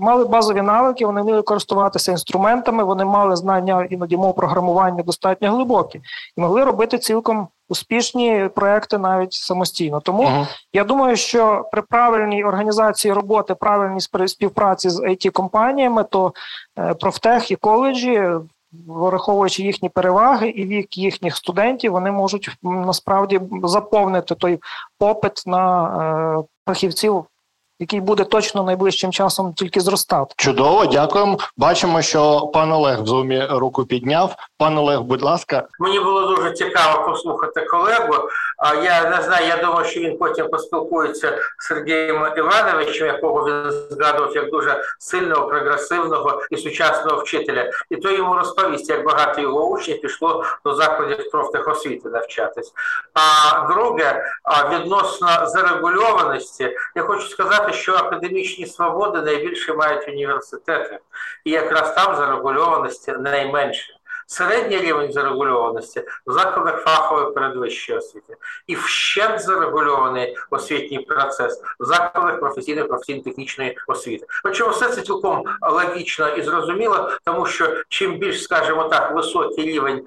мали базові навики, вони вміли користуватися інструментами, вони мали знання іноді мов програмування достатньо глибокі і могли робити цілком успішні проекти навіть самостійно. Тому uh-huh. я думаю, що при правильній організації роботи, правильній співпраці з it компаніями, то е, профтех і коледжі. Враховуючи їхні переваги і вік їхніх студентів, вони можуть насправді заповнити той попит на е, фахівців який буде точно найближчим часом тільки зростати. Чудово, дякуємо. Бачимо, що пан Олег в зумі руку підняв. Пан Олег, будь ласка, мені було дуже цікаво послухати колегу. А я не знаю. Я думаю, що він потім поспілкується з Сергієм Івановичем, якого він згадував як дуже сильного, прогресивного і сучасного вчителя, і то йому розповість, як багато його учнів пішло до закладів профтехосвіти навчатись. А друге, відносно зарегульованості, я хочу сказати, що академічні свободи найбільше мають університети, і якраз там зарегульованості найменше середній рівень зарегульованості в закладах фахової передвищої освіти і вщент зарегульований освітній процес в закладах професійної професійно-технічної освіти. Причому все це цілком логічно і зрозуміло, тому що чим більш, скажімо так, високий рівень,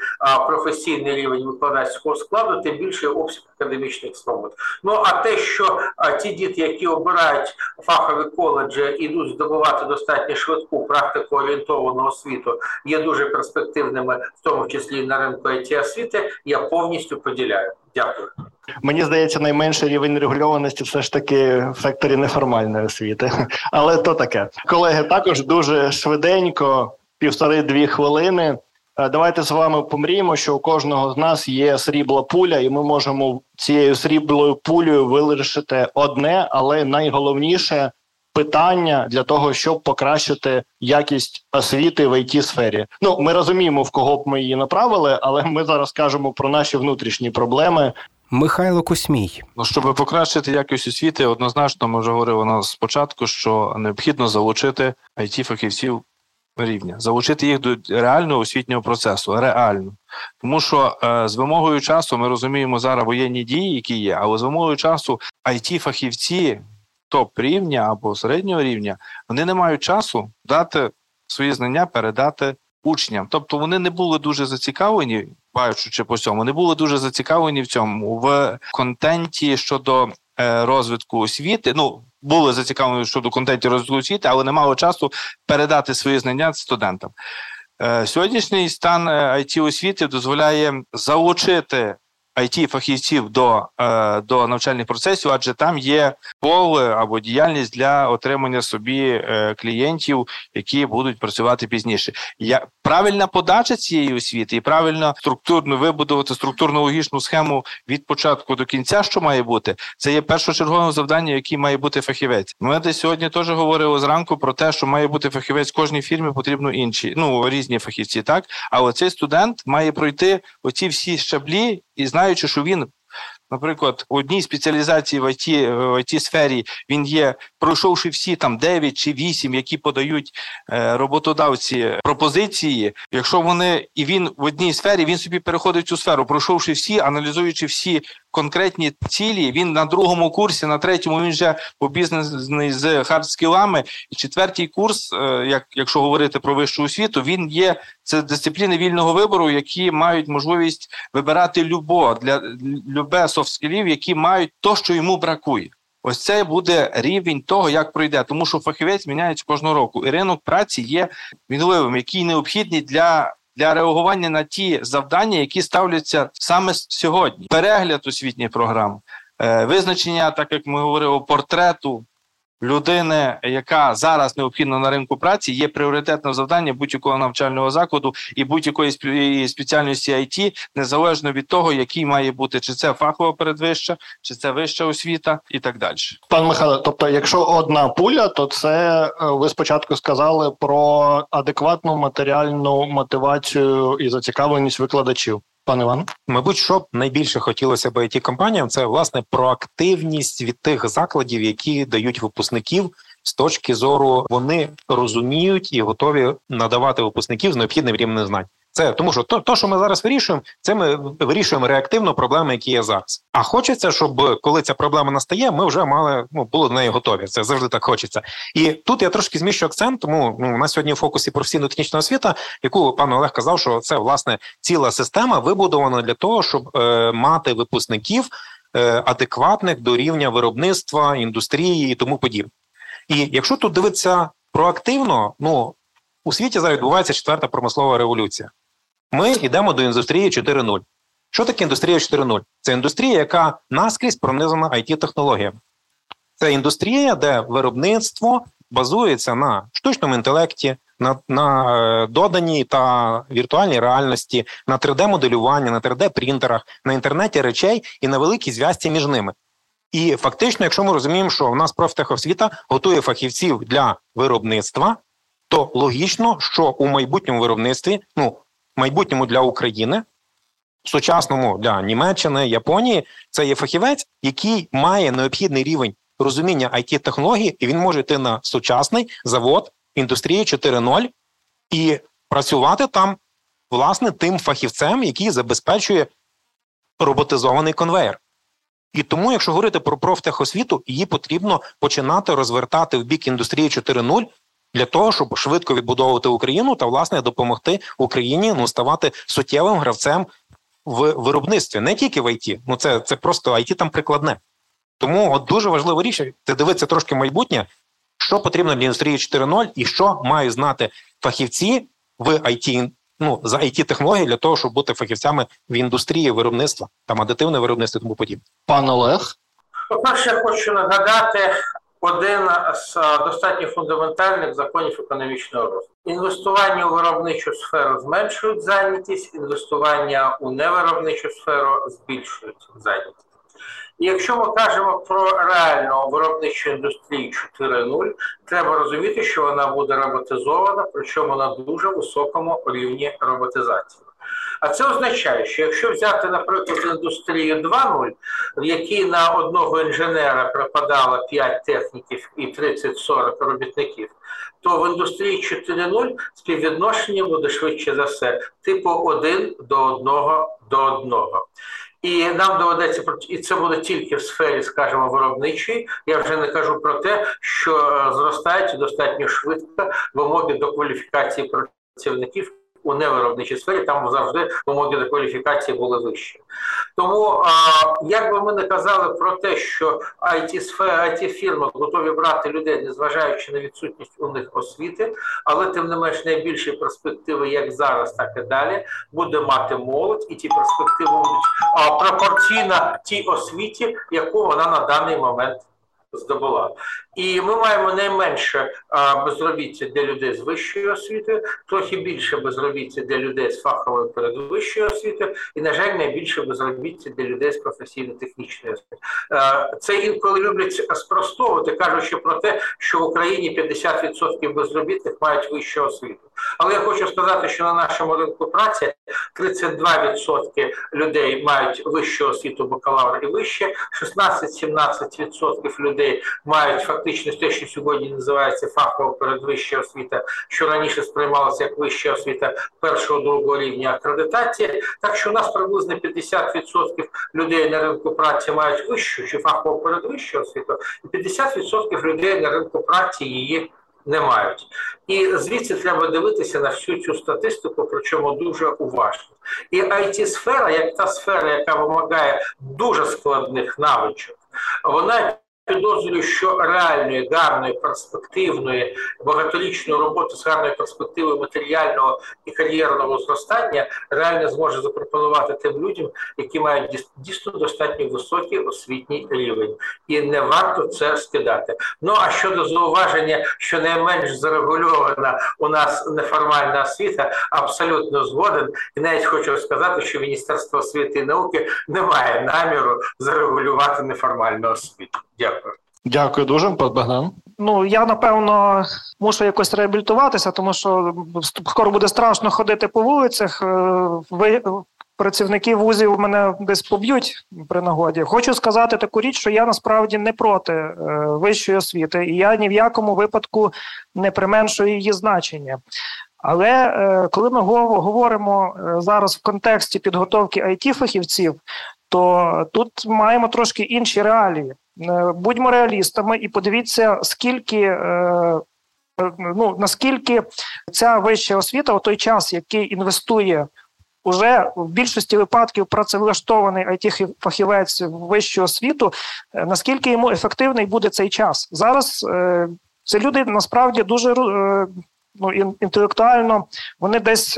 професійний рівень викладацького складу, тим більше обсяг академічних свобод. Ну а те, що ті діти, які обирають фахові коледжі, ідуть здобувати достатньо швидку практику орієнтовану освіту, є дуже перспективними в тому числі на ринку it освіти, я повністю поділяю. Дякую. Мені здається, найменший рівень регульованості все ж таки в секторі неформальної освіти, але то таке. Колеги, також дуже швиденько, півтори-дві хвилини. Е, давайте з вами помріємо, що у кожного з нас є срібла пуля, і ми можемо цією сріблою пулею вирішити одне, але найголовніше питання для того, щоб покращити якість освіти в it сфері. Ну ми розуміємо, в кого б ми її направили, але ми зараз кажемо про наші внутрішні проблеми. Михайло Космій. Ну, щоб покращити якість освіти, однозначно ми вже говорили на спочатку, що необхідно залучити it фахівців рівня, залучити їх до реального освітнього процесу, реально. Тому що е, з вимогою часу ми розуміємо зараз воєнні дії, які є, але з вимогою часу it фахівці топ рівня або середнього рівня, вони не мають часу дати свої знання, передати учням. Тобто вони не були дуже зацікавлені, бачучи по цьому, не були дуже зацікавлені в цьому в контенті щодо е, розвитку освіти. Ну були зацікавлені щодо контенті розвитку освіти, але не мали часу передати свої знання студентам. Е, сьогоднішній стан it е, освіти дозволяє залучити it фахівців до е, до навчальних процесів, адже там є поле або діяльність для отримання собі е, клієнтів, які будуть працювати пізніше. Я правильна подача цієї освіти і правильно структурно вибудувати структурно логічну схему від початку до кінця, що має бути, це є першочергове завдання, яке має бути фахівець. Ми десь сьогодні теж говорили зранку про те, що має бути фахівець в кожній фірмі, потрібно інші, ну різні фахівці, так але цей студент має пройти оці всі щаблі і знаючи, що він. Наприклад, у одній спеціалізації в it, в it сфері він є, пройшовши всі там 9 чи 8, які подають е, роботодавці пропозиції. Якщо вони і він в одній сфері, він собі переходить в цю сферу, пройшовши всі, аналізуючи всі конкретні цілі. Він на другому курсі, на третьому він вже обізнаний з хардскілами. І четвертий курс, е, як якщо говорити про вищу освіту, він є це дисципліни вільного вибору, які мають можливість вибирати любо для любе софт-скілів, які мають то, що йому бракує. Ось це буде рівень того, як пройде, тому що фахівець міняється кожного року. І ринок праці є мінливим, який необхідний для для реагування на ті завдання, які ставляться саме сьогодні. Перегляд освітніх програм, е, визначення, так як ми говорили, портрету людини, яка зараз необхідна на ринку праці, є пріоритетне завдання будь-якого навчального закладу і будь-якої спеціальності IT, незалежно від того, який має бути чи це фахова передвища, чи це вища освіта, і так далі. Пан Михайло, тобто, якщо одна пуля, то це е, ви спочатку сказали про адекватну матеріальну мотивацію і зацікавленість викладачів. Пан Іван, мабуть, що найбільше хотілося б it компаніям, це власне проактивність від тих закладів, які дають випускників з точки зору, вони розуміють і готові надавати випускників з необхідним рівнем знань. Це тому, що то, то, що ми зараз вирішуємо, це ми вирішуємо реактивно проблеми, які є зараз. А хочеться, щоб коли ця проблема настає, ми вже мали ну були до неї готові. Це завжди так хочеться. І тут я трошки зміщу акцент. Тому ну у нас сьогодні в фокусі професійно-технічна освіта, яку пан Олег казав, що це власне ціла система вибудована для того, щоб е, мати випускників е, адекватних до рівня виробництва, індустрії і тому подібне. І якщо тут дивитися проактивно, ну у світі зараз відбувається четверта промислова революція. Ми йдемо до індустрії 4.0. Що таке індустрія 4.0? Це індустрія, яка наскрізь пронизана it технологіями Це індустрія, де виробництво базується на штучному інтелекті, на на е, доданій та віртуальній реальності, на 3D-моделюванні, на 3D-принтерах, на інтернеті речей і на великій зв'язці між ними. І фактично, якщо ми розуміємо, що в нас профтехосвіта готує фахівців для виробництва, то логічно, що у майбутньому виробництві, ну майбутньому для України, сучасному для Німеччини, Японії, це є фахівець, який має необхідний рівень розуміння it технологій і він може йти на сучасний завод індустрії 4.0 і працювати там, власне, тим фахівцем, який забезпечує роботизований конвейер. І тому, якщо говорити про профтехосвіту, її потрібно починати розвертати в бік індустрії 4.0 для того, щоб швидко відбудовувати Україну та власне допомогти Україні ну ставати суттєвим гравцем в виробництві, не тільки в ІТ, ну це це просто IT там прикладне. Тому от дуже важливо річ це дивитися трошки майбутнє, що потрібно для індустрії 4.0 і що мають знати фахівці в IT, ну за it технології для того, щоб бути фахівцями в індустрії виробництва там адитивне виробництво тому подібне. Пан Олег. По перше, хочу нагадати один з достатньо фундаментальних законів економічного розвитку. Інвестування у виробничу сферу зменшують зайнятість, інвестування у невиробничу сферу збільшують зайнятість. І якщо ми кажемо про реальну виробничу індустрію 4.0, треба розуміти, що вона буде роботизована, причому на дуже високому рівні роботизації. А це означає, що якщо взяти, наприклад, індустрію 2.0, в якій на одного інженера припадало 5 техніків і 30-40 робітників, то в індустрії 4.0 співвідношення буде швидше за все, типу 1 до 1 до 1. І нам доведеться і це буде тільки в сфері, скажімо, виробничої. Я вже не кажу про те, що е, зростають достатньо швидко вимоги до кваліфікації працівників у невиробничій сфері там завжди вимоги до кваліфікації були вищі. Тому, як би ми не казали про те, що it фірми готові брати людей, незважаючи на відсутність у них освіти, але тим не менш найбільші перспективи, як зараз, так і далі, буде мати молодь, і ті перспективи будуть пропорційно тій освіті, яку вона на даний момент здобула. І ми маємо найменше безробіття для людей з вищої освіти, трохи більше безробіття для людей з фахової передвищої освіти, і, на жаль, найбільше безробіття для людей з професійно-технічної освіти. Це інколи люблять спростовувати, кажучи про те, що в Україні 50% безробітних мають вищу освіту. Але я хочу сказати, що на нашому ринку праці 32% людей мають вищу освіту бакалавра і вище, 16-17% людей мають фактично те, що сьогодні називається фахова передвища освіта, що раніше сприймалося як вища освіта першого другого рівня акредитації. Так що у нас приблизно 50% людей на ринку праці мають вищу чи фахову передвищу освіту, і 50% людей на ринку праці її не мають. І звідси треба дивитися на всю цю статистику, причому дуже уважно. І it сфера як та сфера, яка вимагає дуже складних навичок, вона Підозрюю, що реальної, гарної, перспективної, багаторічної роботи з гарною перспективою матеріального і кар'єрного зростання реально зможе запропонувати тим людям, які мають дійсно достатньо високий освітній рівень, і не варто це скидати. Ну а щодо зауваження, що найменш зарегульована у нас неформальна освіта, абсолютно згоден, і навіть хочу сказати, що Міністерство освіти і науки не має наміру зарегулювати неформальну освіту. Дякую. Дякую дуже, пан Богдан. Ну я напевно мушу якось реабілітуватися, тому що скоро буде страшно ходити по вулицях. Е, ви працівники вузів мене десь поб'ють при нагоді. Хочу сказати таку річ, що я насправді не проти е, вищої освіти, і я ні в якому випадку не применшую її значення. Але е, коли ми говоримо зараз в контексті підготовки it фахівців то тут маємо трошки інші реалії. Е, будьмо реалістами і подивіться, скільки. Е, е, ну наскільки ця вища освіта у той час, який інвестує уже в більшості випадків працевлаштований it фахівець в вищу освіту, наскільки йому ефективний буде цей час зараз? Це люди насправді дуже ну, інтелектуально, вони десь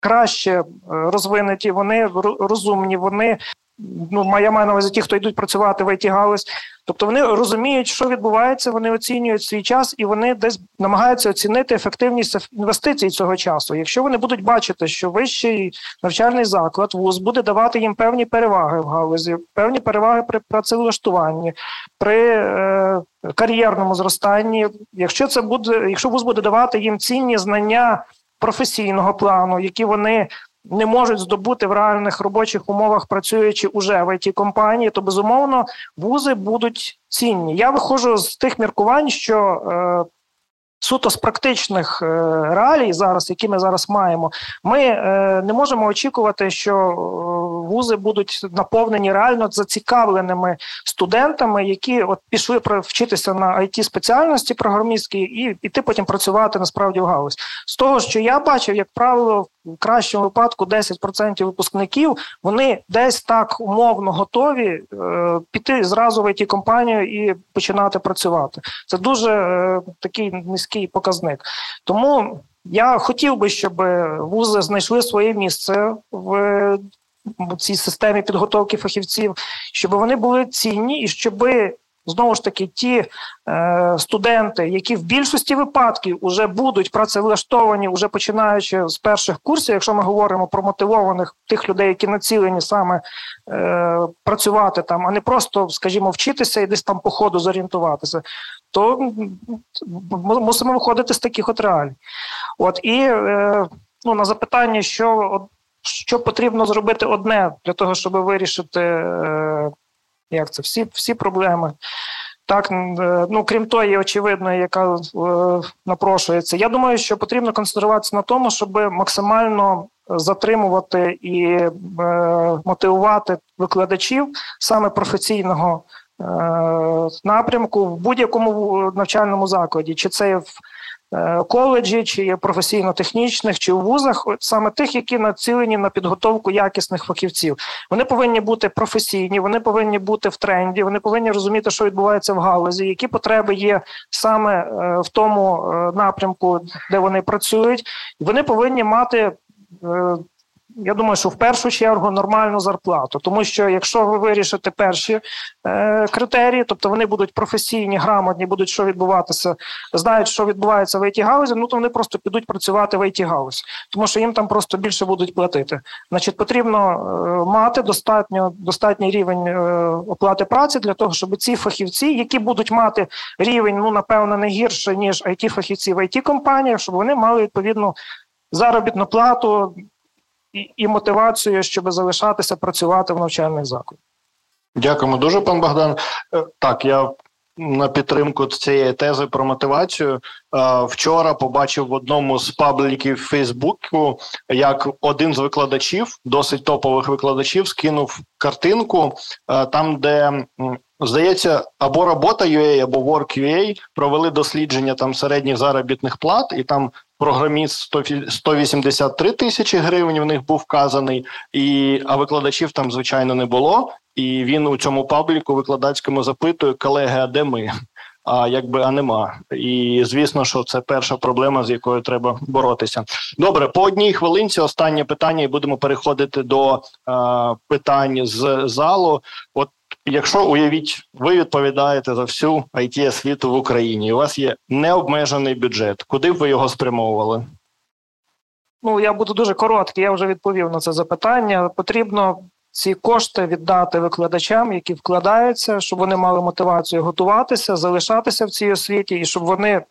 краще розвинуті, вони розумні, вони ну я маю на увазі ті, хто йдуть працювати в it галузь Тобто вони розуміють, що відбувається, вони оцінюють свій час і вони десь намагаються оцінити ефективність інвестицій цього часу. Якщо вони будуть бачити, що вищий навчальний заклад вуз буде давати їм певні переваги в галузі, певні переваги при працевлаштуванні, при е, кар'єрному зростанні, якщо це буде, якщо вуз буде давати їм цінні знання професійного плану, які вони не можуть здобути в реальних робочих умовах, працюючи уже в it компанії, то безумовно вузи будуть цінні. Я виходжу з тих міркувань, що е, суто з практичних е, реалій, зараз, які ми зараз маємо, ми е, не можемо очікувати, що вузи будуть наповнені реально зацікавленими студентами, які от пішли вчитися на it спеціальності програмістські і піти потім працювати насправді в галузь. З того, що я бачив, як правило, в кращому випадку 10% випускників вони десь так умовно готові е, піти зразу в it компанію і починати працювати. Це дуже е, такий низький показник. Тому я хотів би, щоб вузи знайшли своє місце в. В цій системі підготовки фахівців, щоб вони були цінні і щоб Знову ж таки, ті е, студенти, які в більшості випадків вже будуть працевлаштовані, вже починаючи з перших курсів, якщо ми говоримо про мотивованих тих людей, які націлені саме е, працювати там, а не просто, скажімо, вчитися і десь там по ходу зорієнтуватися, то мусимо виходити з таких от реалій. От і е, ну, на запитання, що що потрібно зробити одне для того, щоб вирішити. Е, як це всі всі проблеми. Так, е, ну крім тої, очевидної, яка е, напрошується. Я думаю, що потрібно концентруватися на тому, щоб максимально затримувати і е, мотивувати викладачів саме професійного е, напрямку в будь-якому навчальному закладі, чи це в Е, коледжі, чи професійно-технічних, чи у вузах, саме тих, які націлені на підготовку якісних фахівців. Вони повинні бути професійні, вони повинні бути в тренді, вони повинні розуміти, що відбувається в галузі, які потреби є саме е, в тому е, напрямку, де вони працюють, вони повинні мати я думаю, що в першу чергу нормальну зарплату, тому що якщо ви вирішите перші е, критерії, тобто вони будуть професійні, грамотні, будуть що відбуватися, знають, що відбувається в it галузі, ну то вони просто підуть працювати в it галузі, тому що їм там просто більше будуть платити. Значить, потрібно е, мати достатньо достатній рівень е, оплати праці для того, щоб ці фахівці, які будуть мати рівень, ну напевно, не гірше ніж it фахівці в it компаніях, щоб вони мали відповідну заробітну плату і, і мотивацію, щоб залишатися працювати в навчальних закладах. Дякуємо дуже, пан Богдан. Е, так, я на підтримку цієї тези про мотивацію. Е, вчора побачив в одному з пабліків Фейсбуку, як один з викладачів, досить топових викладачів, скинув картинку е, там, де здається, або робота UA, або Work.ua провели дослідження там середніх заробітних плат, і там програміст 183 тисячі гривень в них був вказаний, і а викладачів там звичайно не було. І він у цьому пабліку викладацькому запитує колеги, а де ми? А якби а нема, і звісно, що це перша проблема, з якою треба боротися. Добре, по одній хвилинці. Останнє питання, і будемо переходити до е, питань з залу. От якщо уявіть, ви відповідаєте за всю it освіту в Україні, у вас є необмежений бюджет, куди б ви його спрямовували? Ну я буду дуже короткий. Я вже відповів на це запитання. Потрібно ці кошти віддати викладачам, які вкладаються, щоб вони мали мотивацію готуватися, залишатися в цій освіті, і щоб вони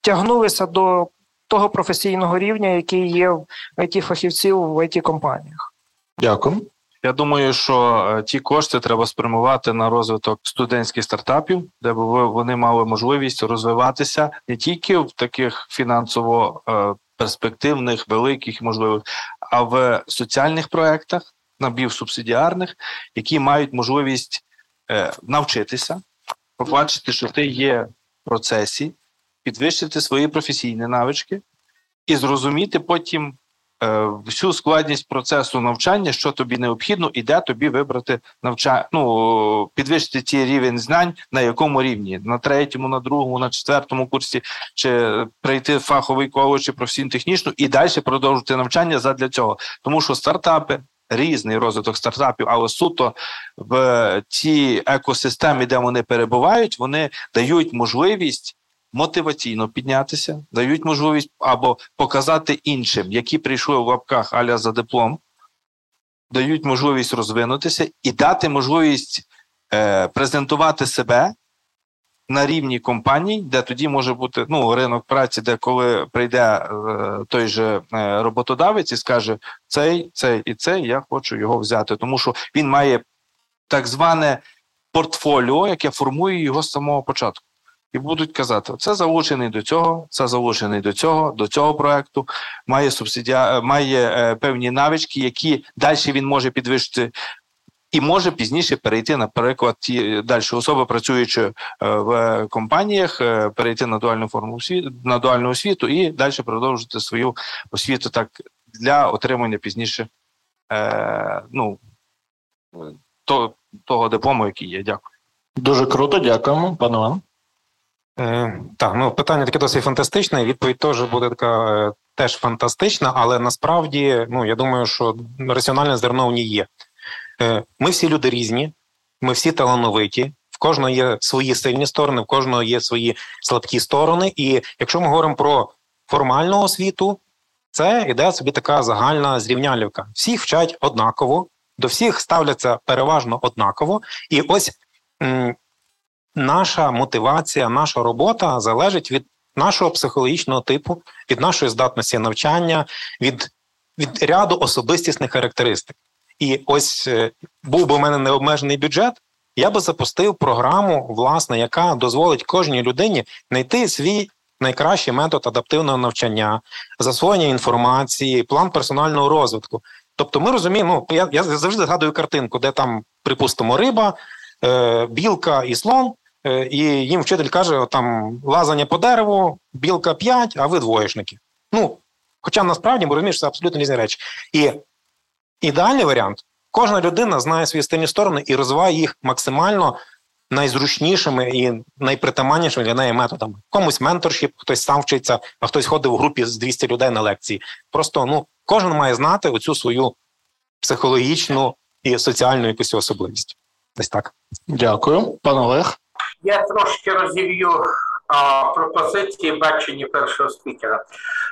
тягнулися до того професійного рівня, який є в it фахівців в it компаніях. Дякую. Я думаю, що е, ті кошти треба спрямувати на розвиток студентських стартапів, де б вони мали можливість розвиватися не тільки в таких фінансово е, перспективних, великих, можливих, а в соціальних проєктах, напівсубсидіарних, які мають можливість е, навчитися, побачити, що ти є в процесі, підвищити свої професійні навички і зрозуміти потім всю складність процесу навчання, що тобі необхідно, і де тобі вибрати навчання, ну підвищити ці рівень знань, на якому рівні? На третьому, на другому, на четвертому курсі, чи прийти в фаховий коледж, чи професійно технічну, і далі продовжити навчання задля цього, тому що стартапи різний розвиток стартапів, але суто в цій екосистемі, де вони перебувають, вони дають можливість мотиваційно піднятися, дають можливість або показати іншим, які прийшли в лапках аля за диплом, дають можливість розвинутися і дати можливість е, презентувати себе на рівні компаній, де тоді може бути ну ринок праці, де коли прийде е, той же е, роботодавець і скаже цей, цей і цей, я хочу його взяти, тому що він має так зване портфоліо, яке формує його з самого початку. І будуть казати, це залучений до цього, це залучений до цього, до цього проекту, має субсидія, має е, певні навички, які далі він може підвищити і може пізніше перейти, наприклад, ті далі особи, працюючи е, в компаніях, е, перейти на дуальну форму освіту, на дуальну освіту і далі продовжити свою освіту так для отримання пізніше е, ну, то, того диплому, який є. Дякую. Дуже круто, дякуємо, пане Іван. Е, Так, ну питання таке досить фантастичне. Відповідь теж буде така е, теж фантастична, але насправді, ну я думаю, що раціональне зерно в ній є. Е, ми всі люди різні, ми всі талановиті. В кожного є свої сильні сторони, в кожного є свої слабкі сторони. І якщо ми говоримо про формальну освіту, це іде собі така загальна зрівнялівка. Всіх вчать однаково, до всіх ставляться переважно однаково. І ось наша мотивація, наша робота залежить від нашого психологічного типу, від нашої здатності навчання, від, від ряду особистісних характеристик. І ось е, був би у мене необмежений бюджет, я би запустив програму, власне, яка дозволить кожній людині знайти свій найкращий метод адаптивного навчання, засвоєння інформації, план персонального розвитку. Тобто, ми розуміємо, ну я я завжди згадую картинку, де там, припустимо, риба, е, білка і слон. Е, і їм вчитель каже: там лазання по дереву, білка 5, а ви двоєшники. Ну, хоча насправді ми розуміємо, що це абсолютно різні речі. І Ідеальний варіант кожна людина знає свої стильні сторони і розвиває їх максимально найзручнішими і найпритаманнішими для неї методами. Комусь менторшіп, хтось сам вчиться, а хтось ходить в групі з 200 людей на лекції. Просто ну кожен має знати оцю свою психологічну і соціальну якусь особливість. Десь так. Дякую, пан Олег. Я трошки розів'ю пропозиції бачення першого спікера.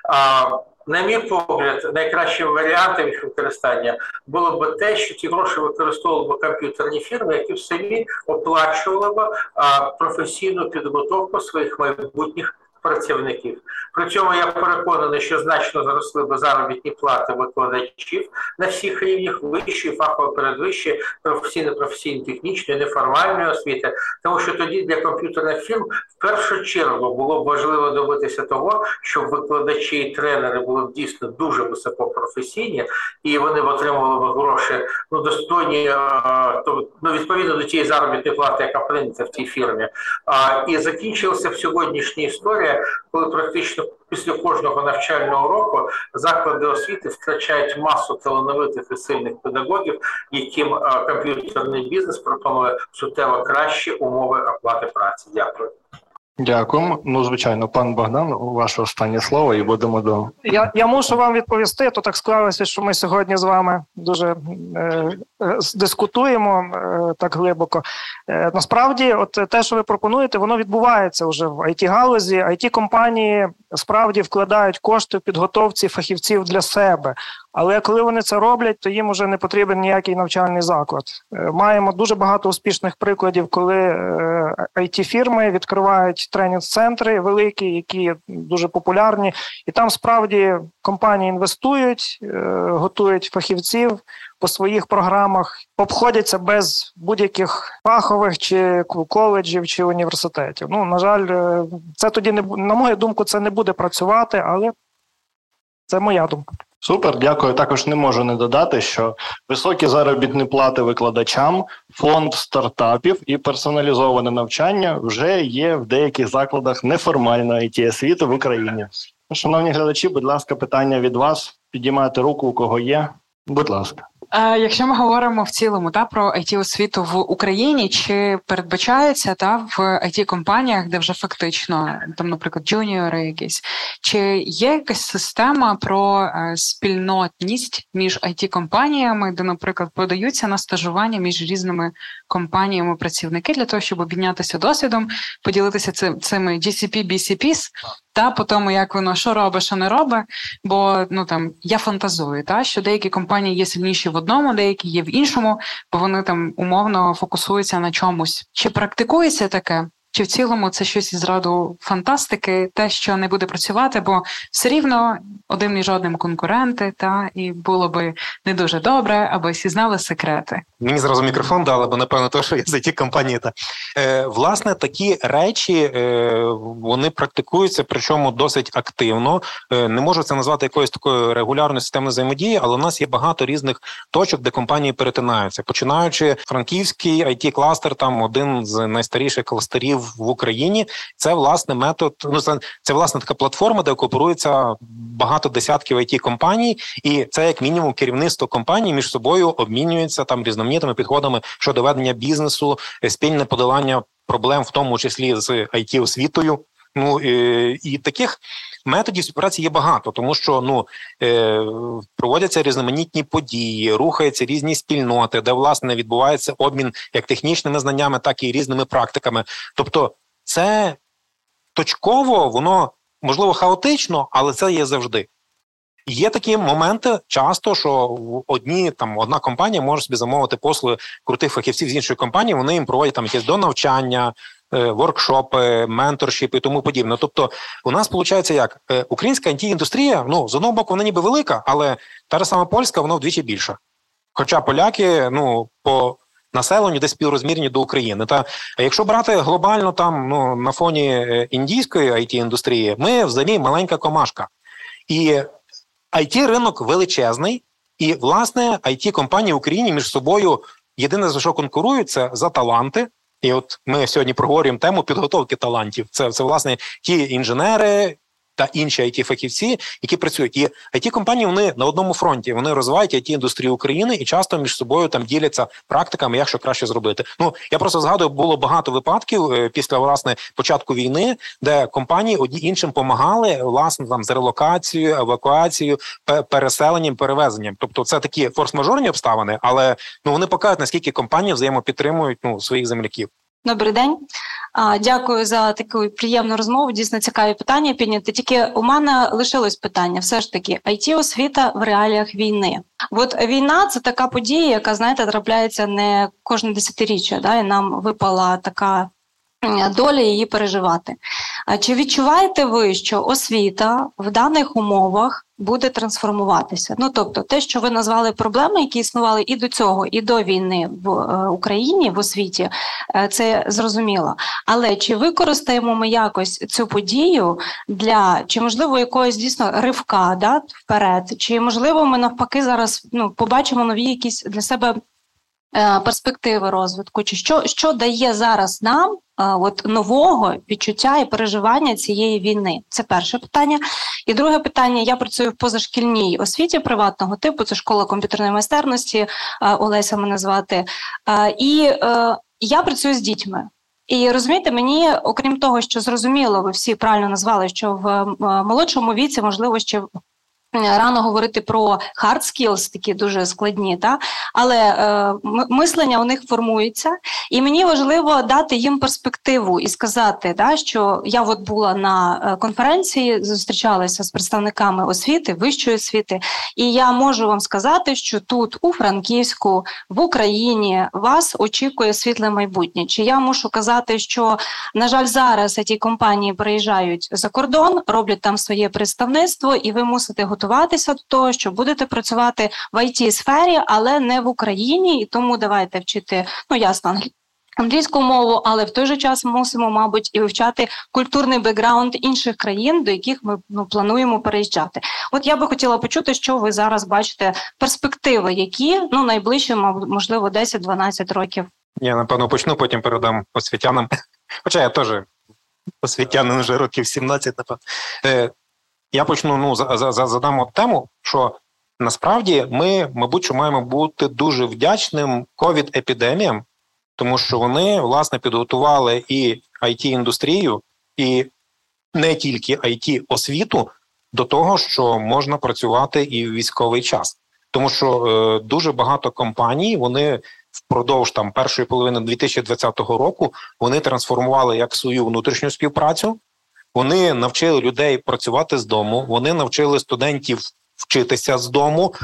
А, на мій погляд, найкращим варіантом їх використання було б те, що ці гроші використовували б комп'ютерні фірми, які в самі оплачували б професійну підготовку своїх майбутніх працівників. При цьому я переконаний, що значно зросли би заробітні плати викладачів на всіх рівнях вищої, фахово передвищої, професійно професійно технічної, неформальної освіти, тому що тоді для комп'ютерних фірм в першу чергу було б важливо добитися того, щоб викладачі і тренери були б дійсно дуже високопрофесійні, і вони б отримували б гроші ну достойні, то ну відповідно до тієї заробітної плати, яка прийнята в тій фірмі. А, І закінчилася в сьогоднішній історії коли практично після кожного навчального року заклади освіти втрачають масу талановитих і сильних педагогів, яким комп'ютерний бізнес пропонує суттєво кращі умови оплати праці. Дякую. Дякуємо. Ну, звичайно, пан Богдан, ваше останнє слово, і будемо до я. Я мушу вам відповісти. То так склалося, що ми сьогодні з вами дуже е, е, дискутуємо е, так глибоко. Е, Насправді, от те, що ви пропонуєте, воно відбувається вже в it галузі. it компанії справді вкладають кошти в підготовці фахівців для себе. Але коли вони це роблять, то їм вже не потрібен ніякий навчальний заклад. Е, маємо дуже багато успішних прикладів, коли it е, фірми відкривають тренінг-центри великі, які дуже популярні, і там справді компанії інвестують, е, готують фахівців по своїх програмах, обходяться без будь-яких фахових чи коледжів чи університетів. Ну на жаль, це тоді не на мою думку, це не буде працювати, але це моя думка. Супер, дякую. Також не можу не додати, що високі заробітні плати викладачам, фонд стартапів і персоналізоване навчання вже є в деяких закладах неформальної it освіти в Україні. Шановні глядачі, будь ласка, питання від вас. Підіймайте руку, у кого є. Будь ласка. Якщо ми говоримо в цілому та про it освіту в Україні, чи передбачається та в it компаніях, де вже фактично там, наприклад, джуніори, якісь? Чи є якась система про е, спільнотність між it компаніями, де, наприклад, подаються на стажування між різними компаніями працівники для того, щоб обмінятися досвідом, поділитися цими GCP, BCPs, та по тому, як воно що робить, що не робить. Бо ну там я фантазую, та що деякі компанії є сильніші в одному, деякі є в іншому, бо вони там умовно фокусуються на чомусь. Чи практикується таке? Чи в цілому це щось із роду фантастики, те, що не буде працювати, бо все рівно один між одним конкуренти, та і було би не дуже добре, аби всі знали секрети. Мені зразу мікрофон дали, бо напевно, то що я за ті компанії. Та е, власне такі речі е, вони практикуються, причому досить активно. Е, не можу це назвати якоюсь такою регулярною системою взаємодії, але у нас є багато різних точок, де компанії перетинаються. Починаючи франківський it кластер там один з найстаріших кластерів в Україні. Це власне метод. Ну це, це власне така платформа, де кооперується багато десятків it компаній, і це як мінімум керівництво компанії між собою обмінюється там різноманітними підходами щодо ведення бізнесу, е, спільне подолання проблем, в тому числі з it освітою. Ну і, і таких методів співпраці є багато, тому що ну е, проводяться різноманітні події, рухаються різні спільноти, де власне відбувається обмін як технічними знаннями, так і різними практиками. Тобто, це точково, воно можливо хаотично, але це є завжди. Є такі моменти часто, що одні там одна компанія може собі замовити послуги крутих фахівців з іншої компанії. Вони їм проводять там якесь донавчання, Е, воркшопи, менторшіп і тому подібне. Тобто, у нас виходить як е, українська індустрія, ну з одного боку, вона ніби велика, але та ж сама польська, вона вдвічі більша. Хоча поляки, ну по населенню десь співрозмірні до України. Та якщо брати глобально там ну на фоні е, індійської it індустрії, ми взагалі маленька комашка, і it ринок величезний, і власне it компанії в Україні між собою єдине за що конкурують, це за таланти. І от ми сьогодні проговорюємо тему підготовки талантів. Це це власне ті інженери, та інші it фахівці, які працюють. І it компанії вони на одному фронті вони розвивають it індустрію України і часто між собою там діляться практиками, як що краще зробити. Ну я просто згадую, було багато випадків е, після власне початку війни, де компанії одні іншим допомагали власне там з релокацією, евакуацією, переселенням, перевезенням. Тобто, це такі форс-мажорні обставини, але ну вони показують наскільки компанії взаємопідтримують ну своїх земляків. Добрий день, дякую за таку приємну розмову. Дійсно цікаві питання підняти. Тільки у мене лишилось питання: все ж таки, it освіта в реаліях війни. От війна це така подія, яка знаєте трапляється не кожне десятиріччя. Да, і нам випала така доля її переживати. А чи відчуваєте ви, що освіта в даних умовах буде трансформуватися? Ну тобто, те, що ви назвали проблеми, які існували і до цього, і до війни в е, Україні в освіті, е, це зрозуміло. Але чи використаємо ми якось цю подію для чи можливо якогось дійсно ривка да, вперед? Чи можливо ми навпаки зараз ну побачимо нові якісь для себе? Е, перспективи розвитку, чи що що дає зараз нам е, от нового відчуття і переживання цієї війни? Це перше питання. І друге питання: я працюю в позашкільній освіті приватного типу, це школа комп'ютерної майстерності, е, Олеся мене звати. І я працюю з дітьми. І розумієте, мені, окрім того, що зрозуміло, ви всі правильно назвали, що в молодшому віці можливо ще Рано говорити про hard skills, такі дуже складні, та але е, мислення у них формується, і мені важливо дати їм перспективу і сказати, да, що я от була на е, конференції, зустрічалася з представниками освіти, вищої освіти, і я можу вам сказати, що тут, у Франківську, в Україні, вас очікує світле майбутнє. Чи я мушу казати, що на жаль, зараз ці компанії приїжджають за кордон, роблять там своє представництво, і ви мусите готувати готуватися до того, що будете працювати в it сфері, але не в Україні, і тому давайте вчити ну ясно англійську мову, але в той же час мусимо, мабуть, і вивчати культурний бекграунд інших країн, до яких ми ну, плануємо переїжджати. От я би хотіла почути, що ви зараз бачите перспективи, які ну найближче, можливо, 10-12 років. Я напевно почну, потім передам освітянам. Хоча я теж освітянин вже років 17, напевно. Я почну ну за, за, задам тему, що насправді ми, мабуть, маємо бути дуже вдячним ковід епідеміям, тому що вони власне підготували і it індустрію, і не тільки it освіту до того, що можна працювати і в військовий час, тому що е, дуже багато компаній вони. Впродовж там першої половини 2020 року вони трансформували як свою внутрішню співпрацю, вони навчили людей працювати з дому, вони навчили студентів вчитися з дому.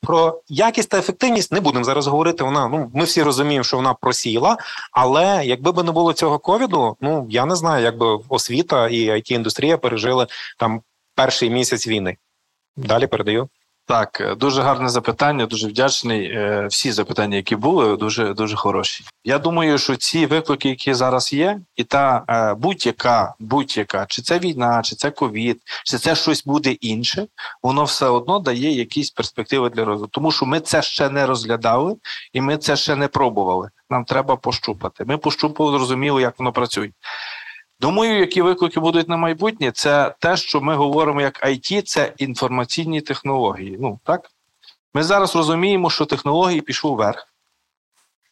Про якість та ефективність не будемо зараз говорити. Вона ну ми всі розуміємо, що вона просіла. Але якби би не було цього ковіду, ну я не знаю, як би освіта і it індустрія пережили там перший місяць війни. Далі передаю. Так, е, дуже гарне запитання, дуже вдячний. Е, всі запитання, які були, дуже дуже хороші. Я думаю, що ці виклики, які зараз є, і та е, будь-яка, будь-яка, чи це війна, чи це ковід, чи це щось буде інше, воно все одно дає якісь перспективи для розвитку. Тому що ми це ще не розглядали і ми це ще не пробували. Нам треба пощупати. Ми пощупали, зрозуміли, як воно працює. Думаю, які виклики будуть на майбутнє, це те, що ми говоримо як IT, це інформаційні технології. Ну так ми зараз розуміємо, що технології пішли вверх,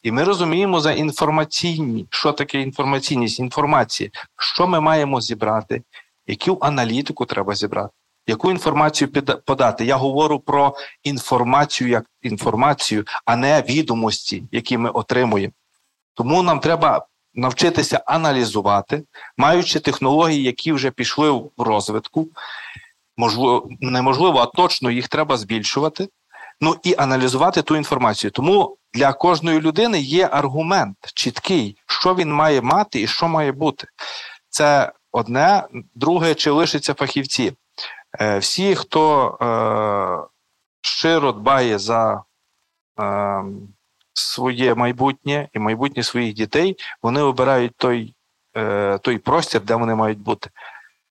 і ми розуміємо за інформаційні, що таке інформаційність, інформація, що ми маємо зібрати, яку аналітику треба зібрати, яку інформацію подати. Я говорю про інформацію як інформацію, а не відомості, які ми отримуємо. Тому нам треба навчитися аналізувати, маючи технології, які вже пішли в розвитку, можливо, неможливо, а точно їх треба збільшувати. Ну і аналізувати ту інформацію. Тому для кожної людини є аргумент чіткий, що він має мати і що має бути. Це одне, друге, чи лишиться фахівці. Е, всі, хто е, щиро дбає за е, своє майбутнє і майбутнє своїх дітей, вони обирають той е, той простір, де вони мають бути.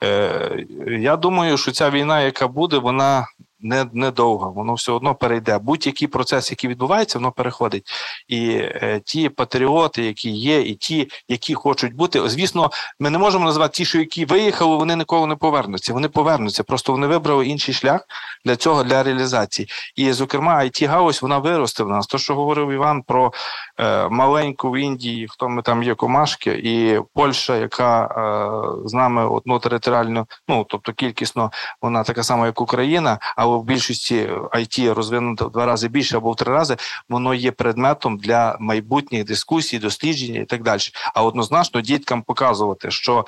Е, Я думаю, що ця війна, яка буде, вона не недовго, воно все одно перейде. Будь-який процес, який відбувається, воно переходить. І е, ті патріоти, які є, і ті, які хочуть бути, звісно, ми не можемо назвати ті, що які виїхали, вони ніколи не повернуться. Вони повернуться. Просто вони вибрали інший шлях для цього, для реалізації. І, зокрема, it галузь вона виросте в нас. То, що говорив Іван про е, маленьку в Індії, хто ми там є комашки, і Польща, яка е, з нами одну територіальну, ну тобто кількісно, вона така сама, як Україна. А в більшості IT розвинуто в два рази більше або в три рази, воно є предметом для майбутніх дискусій, дослідження і так далі. А однозначно діткам показувати, що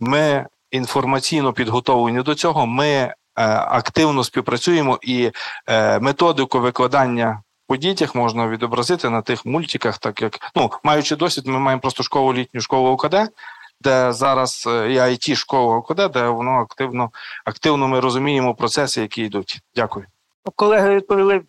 ми інформаційно підготовлені до цього, ми е, активно співпрацюємо і е, методику викладання. По дітях можна відобразити на тих мультиках, так як ну маючи досвід, ми маємо просто школу літню школу ОКД, де зараз е, і it школа ОКД, де воно активно активно ми розуміємо процеси, які йдуть. Дякую. Колеги відповіли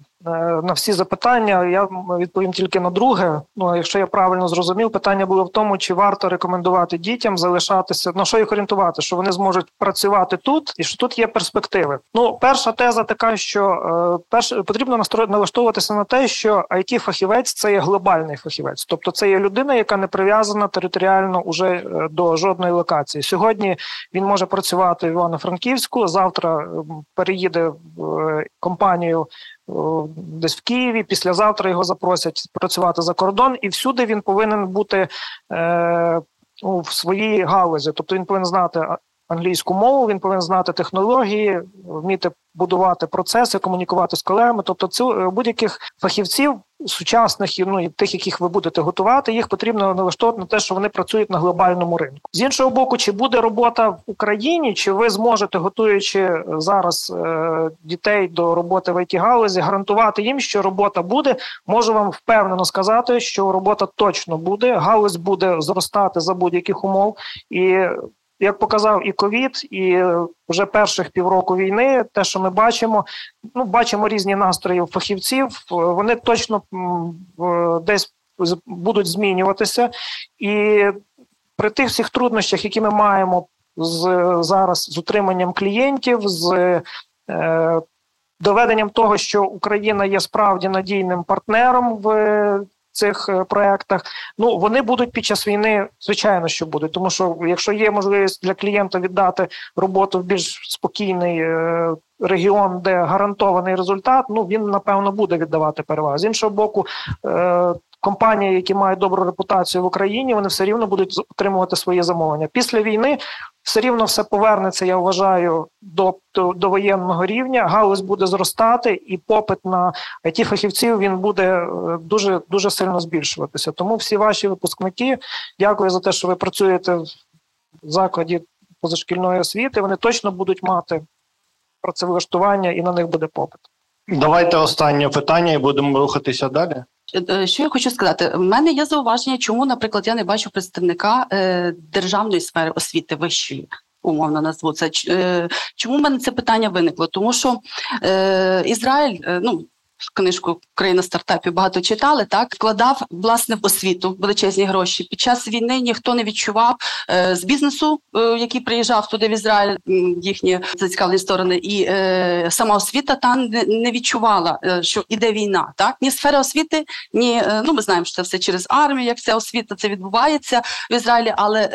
на всі запитання. Я відповім тільки на друге. Ну якщо я правильно зрозумів, питання було в тому, чи варто рекомендувати дітям залишатися на що їх орієнтувати, що вони зможуть працювати тут, і що тут є перспективи. Ну, перша теза така, що е, перш потрібно налаштовуватися на те, що it фахівець це є глобальний фахівець, тобто це є людина, яка не прив'язана територіально уже е, до жодної локації. Сьогодні він може працювати в Івано-Франківську. Завтра переїде в компанію десь в Києві. Післязавтра його запросять працювати за кордон, і всюди він повинен бути е, у своїй галузі. Тобто він повинен знати англійську мову, він повинен знати технології, вміти будувати процеси, комунікувати з колегами. Тобто, цю е, будь-яких фахівців сучасних ну тих, яких ви будете готувати, їх потрібно налаштовувати на те, що вони працюють на глобальному ринку. З іншого боку, чи буде робота в Україні, чи ви зможете, готуючи зараз е, дітей до роботи в it галузі, гарантувати їм, що робота буде. Можу вам впевнено сказати, що робота точно буде. Галузь буде зростати за будь-яких умов і як показав і ковід, і вже перших півроку війни, те, що ми бачимо, ну бачимо різні настрої фахівців. Вони точно десь будуть змінюватися, і при тих всіх труднощах, які ми маємо з зараз з утриманням клієнтів, з е, доведенням того, що Україна є справді надійним партнером в цих е, проектах. Ну вони будуть під час війни, звичайно, що будуть, тому що якщо є можливість для клієнта віддати роботу в більш спокійний е, регіон, де гарантований результат, ну він напевно буде віддавати перевагу. З іншого боку, е, компанії, які мають добру репутацію в Україні, вони все рівно будуть отримувати свої замовлення. Після війни все рівно все повернеться. Я вважаю до, до, до воєнного рівня. Галузь буде зростати, і попит на it фахівців він буде е, дуже дуже сильно збільшуватися. Тому всі ваші випускники, дякую за те, що ви працюєте в закладі позашкільної освіти. Вони точно будуть мати працевлаштування і на них буде попит. Давайте останнє питання і будемо рухатися далі. Е, що я хочу сказати? У мене є зауваження, чому, наприклад, я не бачу представника е, державної сфери освіти вищої. Умовно назву це е, чому в мене це питання виникло? Тому що е, Ізраїль, е, ну книжку Країна стартапів багато читали. Так вкладав власне в освіту величезні гроші. Під час війни ніхто не відчував е, з бізнесу, е, який приїжджав туди в Ізраїль, їхні зацікавлені сторони, і е, сама освіта там не, відчувала, що іде війна. Так ні сфера освіти, ні ну ми знаємо, що це все через армію. Як ця освіта це відбувається в Ізраїлі, але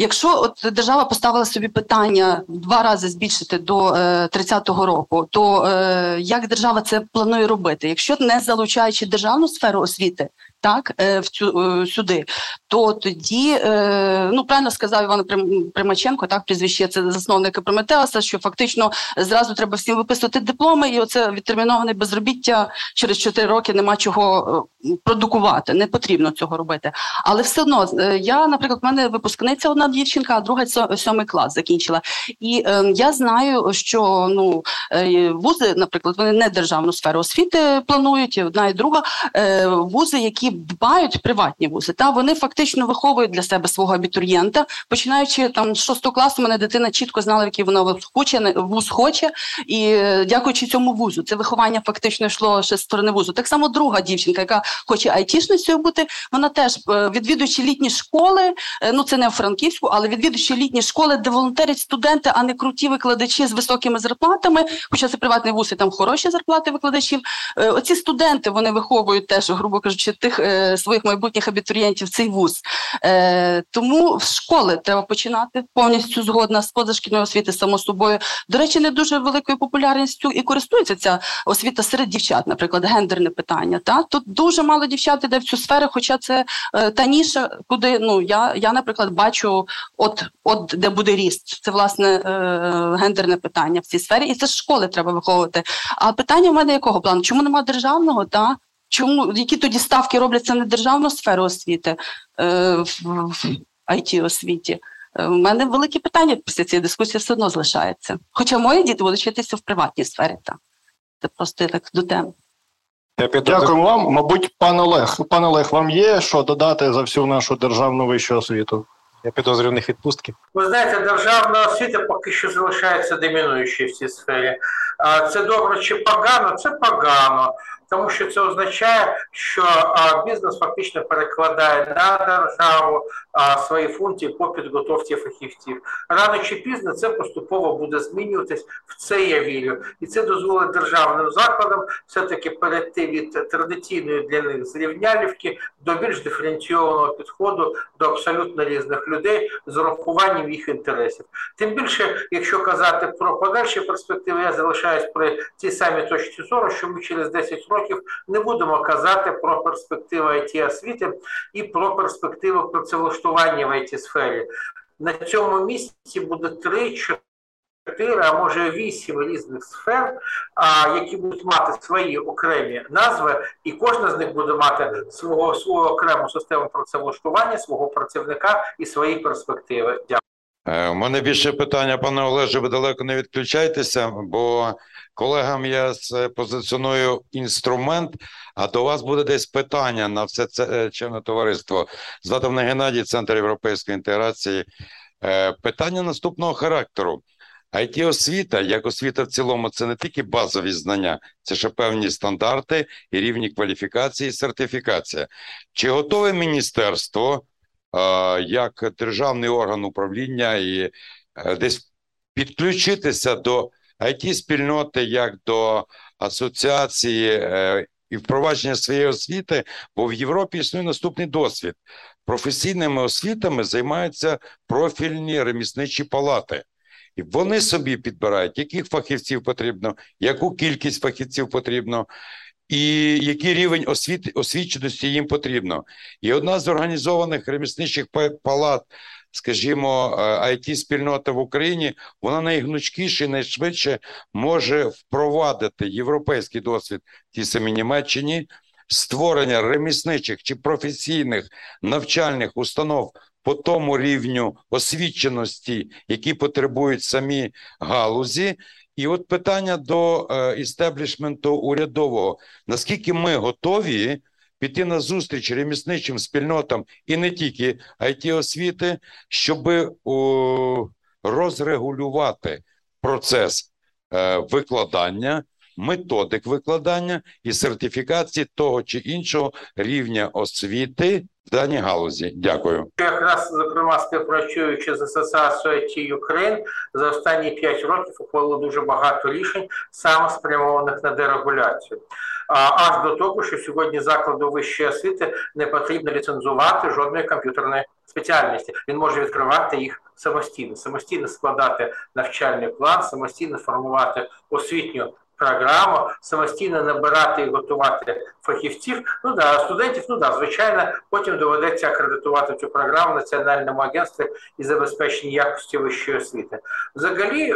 Якщо от держава поставила собі питання два рази збільшити до е, 30-го року, то е, як держава це планує робити? Якщо не залучаючи державну сферу освіти, так е, в цю е, сюди, то тоді е, ну правильно сказав Іван Примаченко, так прізвище це засновник Прометеаса, що фактично зразу треба всім виписувати дипломи, і оце відтерміноване безробіття через 4 роки нема чого продукувати. Не потрібно цього робити. Але все одно я, наприклад, в мене випускниця одна дівчинка, а друга сьомий клас закінчила. І я знаю, що ну вузи, наприклад, вони не державну сферу освіти планують. Одна і друга вузи, які дбають приватні вузи, та вони фактично виховують для себе свого абітурієнта, починаючи там з шостого класу, мене дитина чітко знала, який вона хоче, вуз хоче, і е, дякуючи цьому вузу, це виховання фактично йшло ще з сторони вузу. Так само друга дівчинка, яка хоче айтішницею бути, вона теж е, відвідуючи літні школи, е, ну це не в Франківську, але відвідуючи літні школи, де волонтерять студенти, а не круті викладачі з високими зарплатами, хоча це приватний вуз і там хороші зарплати викладачів. Оці студенти вони виховують теж, грубо кажучи, тих своїх майбутніх абітурієнтів цей вуз. Тому в школи треба починати повністю згодна з позашкільної освіти, само собою. До речі, не дуже великою популярністю і користується ця освіта серед дівчат, наприклад, гендерне питання. Та тут дуже мало дівчат іде в цю сферу, хоча це е, та ніша, куди ну я, я, наприклад, бачу, от от де буде ріст. Це власне е, гендерне питання в цій сфері, і це школи треба виховувати. А питання в мене якого плану? Чому немає державного? Та чому які тоді ставки робляться на державну сферу освіти е, в, в it освіті? У е, мене великі питання після цієї дискусії все одно залишається. Хоча мої діти будуть вчитися в приватній сфері. Так. Це просто так до теми. Дякую вам. Мабуть, пан Олег. Пан Олег, вам є що додати за всю нашу державну вищу освіту? Я підозрюю них відпустки. Ви знаєте, державна освіта поки що залишається домінуючою в цій сфері. Це добре чи погано? Це погано тому що це означає, що бізнес фактично перекладає на державу свої функції по підготовці фахівців. Рано чи пізно це поступово буде змінюватись в це я вірю, і це дозволить державним закладам все-таки перейти від традиційної для них зрівнялівки до більш диференційованого підходу до абсолютно різних людей з урахуванням їх інтересів. Тим більше, якщо казати про подальші перспективи, я залишаюсь при цій самій точці зору, що ми через 10 років років не будемо казати про перспективу it освіти і про перспективу працевлаштування в it сфері. На цьому місці буде три чотири, а може вісім різних сфер, а, які будуть мати свої окремі назви, і кожна з них буде мати свого свою окрему систему працевлаштування, свого працівника і свої перспективи. Дякую. Е, у мене більше питання, пане Олеже, ви далеко не відключайтеся, бо колегам я позиціоную інструмент, а до вас буде десь питання на все це е, чинне товариство. Звати мене Геннадій, Центр європейської інтеграції. Е, питання наступного характеру. it освіта, як освіта в цілому, це не тільки базові знання, це ще певні стандарти і рівні кваліфікації, і сертифікація. Чи готове міністерство? Як державний орган управління і е, десь підключитися до it спільноти як до асоціації е, і впровадження своєї освіти, бо в Європі існує наступний досвід. Професійними освітами займаються профільні ремісничі палати. І вони собі підбирають, яких фахівців потрібно, яку кількість фахівців потрібно, і який рівень освіт, освіченості їм потрібно. І одна з організованих ремісничих палат, скажімо, it е, спільнота в Україні, вона найгнучкіше найшвидше може впровадити європейський досвід в тій самій Німеччині. Створення ремісничих чи професійних навчальних установ по тому рівню освіченості, які потребують самі галузі, і от питання до е, істеблішменту урядового: наскільки ми готові піти на зустріч ремісничим спільнотам і не тільки it освіти, щоб розрегулювати процес е, викладання, методик викладання і сертифікації того чи іншого рівня освіти даній галузі. Дякую. Якраз зокрема співпрацюючи з асоціацією IT Ukraine, за останні 5 років ухвалило дуже багато рішень, саме спрямованих на дерегуляцію. Аж до того, що сьогодні закладу вищої освіти не потрібно ліцензувати жодної комп'ютерної спеціальності. Він може відкривати їх самостійно, самостійно складати навчальний план, самостійно формувати освітню програму, самостійно набирати і готувати фахівців. Ну да, студентів, ну да, звичайно, потім доведеться акредитувати цю програму в національному агентстві і забезпечення якості вищої освіти. Взагалі,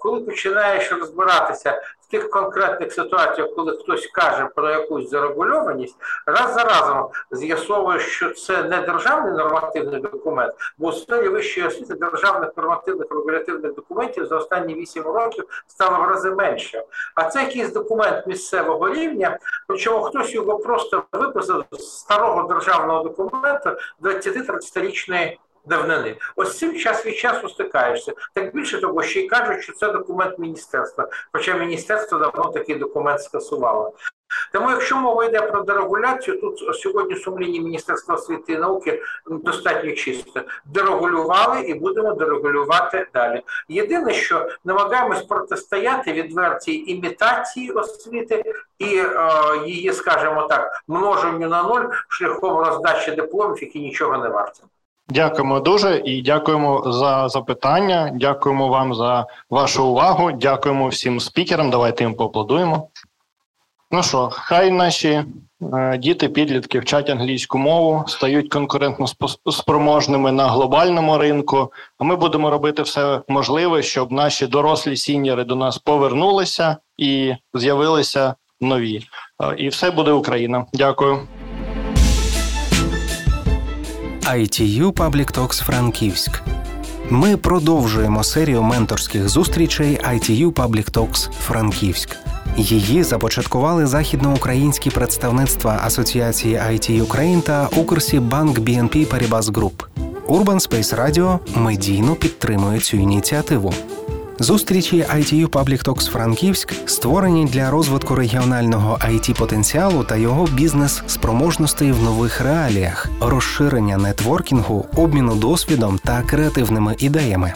коли починаєш розбиратися тих конкретних ситуаціях, коли хтось каже про якусь зарегульованість, раз за разом з'ясовує, що це не державний нормативний документ, бо у сфері вищої освіти державних нормативних регулятивних документів за останні 8 років стало в рази менше. А це якийсь документ місцевого рівня, причому хтось його просто виписав з старого державного документу 20-30-річної давнини. Ось цим час від часу стикаєшся. Так більше того, ще й кажуть, що це документ міністерства. Хоча міністерство давно такий документ скасувало. Тому, якщо мова йде про дерегуляцію, тут сьогодні сумлінні Міністерства освіти і науки достатньо чисто дерегулювали і будемо дерегулювати далі. Єдине, що намагаємось протистояти відвертій імітації освіти і е, її, скажімо так, множенню на ноль шляхом роздачі дипломів, які нічого не варті. Дякуємо дуже і дякуємо за запитання. Дякуємо вам за вашу увагу. Дякуємо всім спікерам. Давайте їм поаплодуємо. Ну що, хай наші е, діти, підлітки вчать англійську мову, стають конкурентно спроможними на глобальному ринку. А ми будемо робити все можливе, щоб наші дорослі сіньори до нас повернулися і з'явилися нові. Е, і все буде Україна. Дякую. ITU Public Talks Франківськ. Ми продовжуємо серію менторських зустрічей ITU Public Talks Франківськ. Її започаткували західноукраїнські представництва Асоціації IT Ukraine та Укрсібанк BNP Paribas Group. Urban Space Radio медійно підтримує цю ініціативу. Зустрічі ITU Public Talks Франківськ створені для розвитку регіонального it потенціалу та його бізнес-спроможностей в нових реаліях, розширення нетворкінгу, обміну досвідом та креативними ідеями.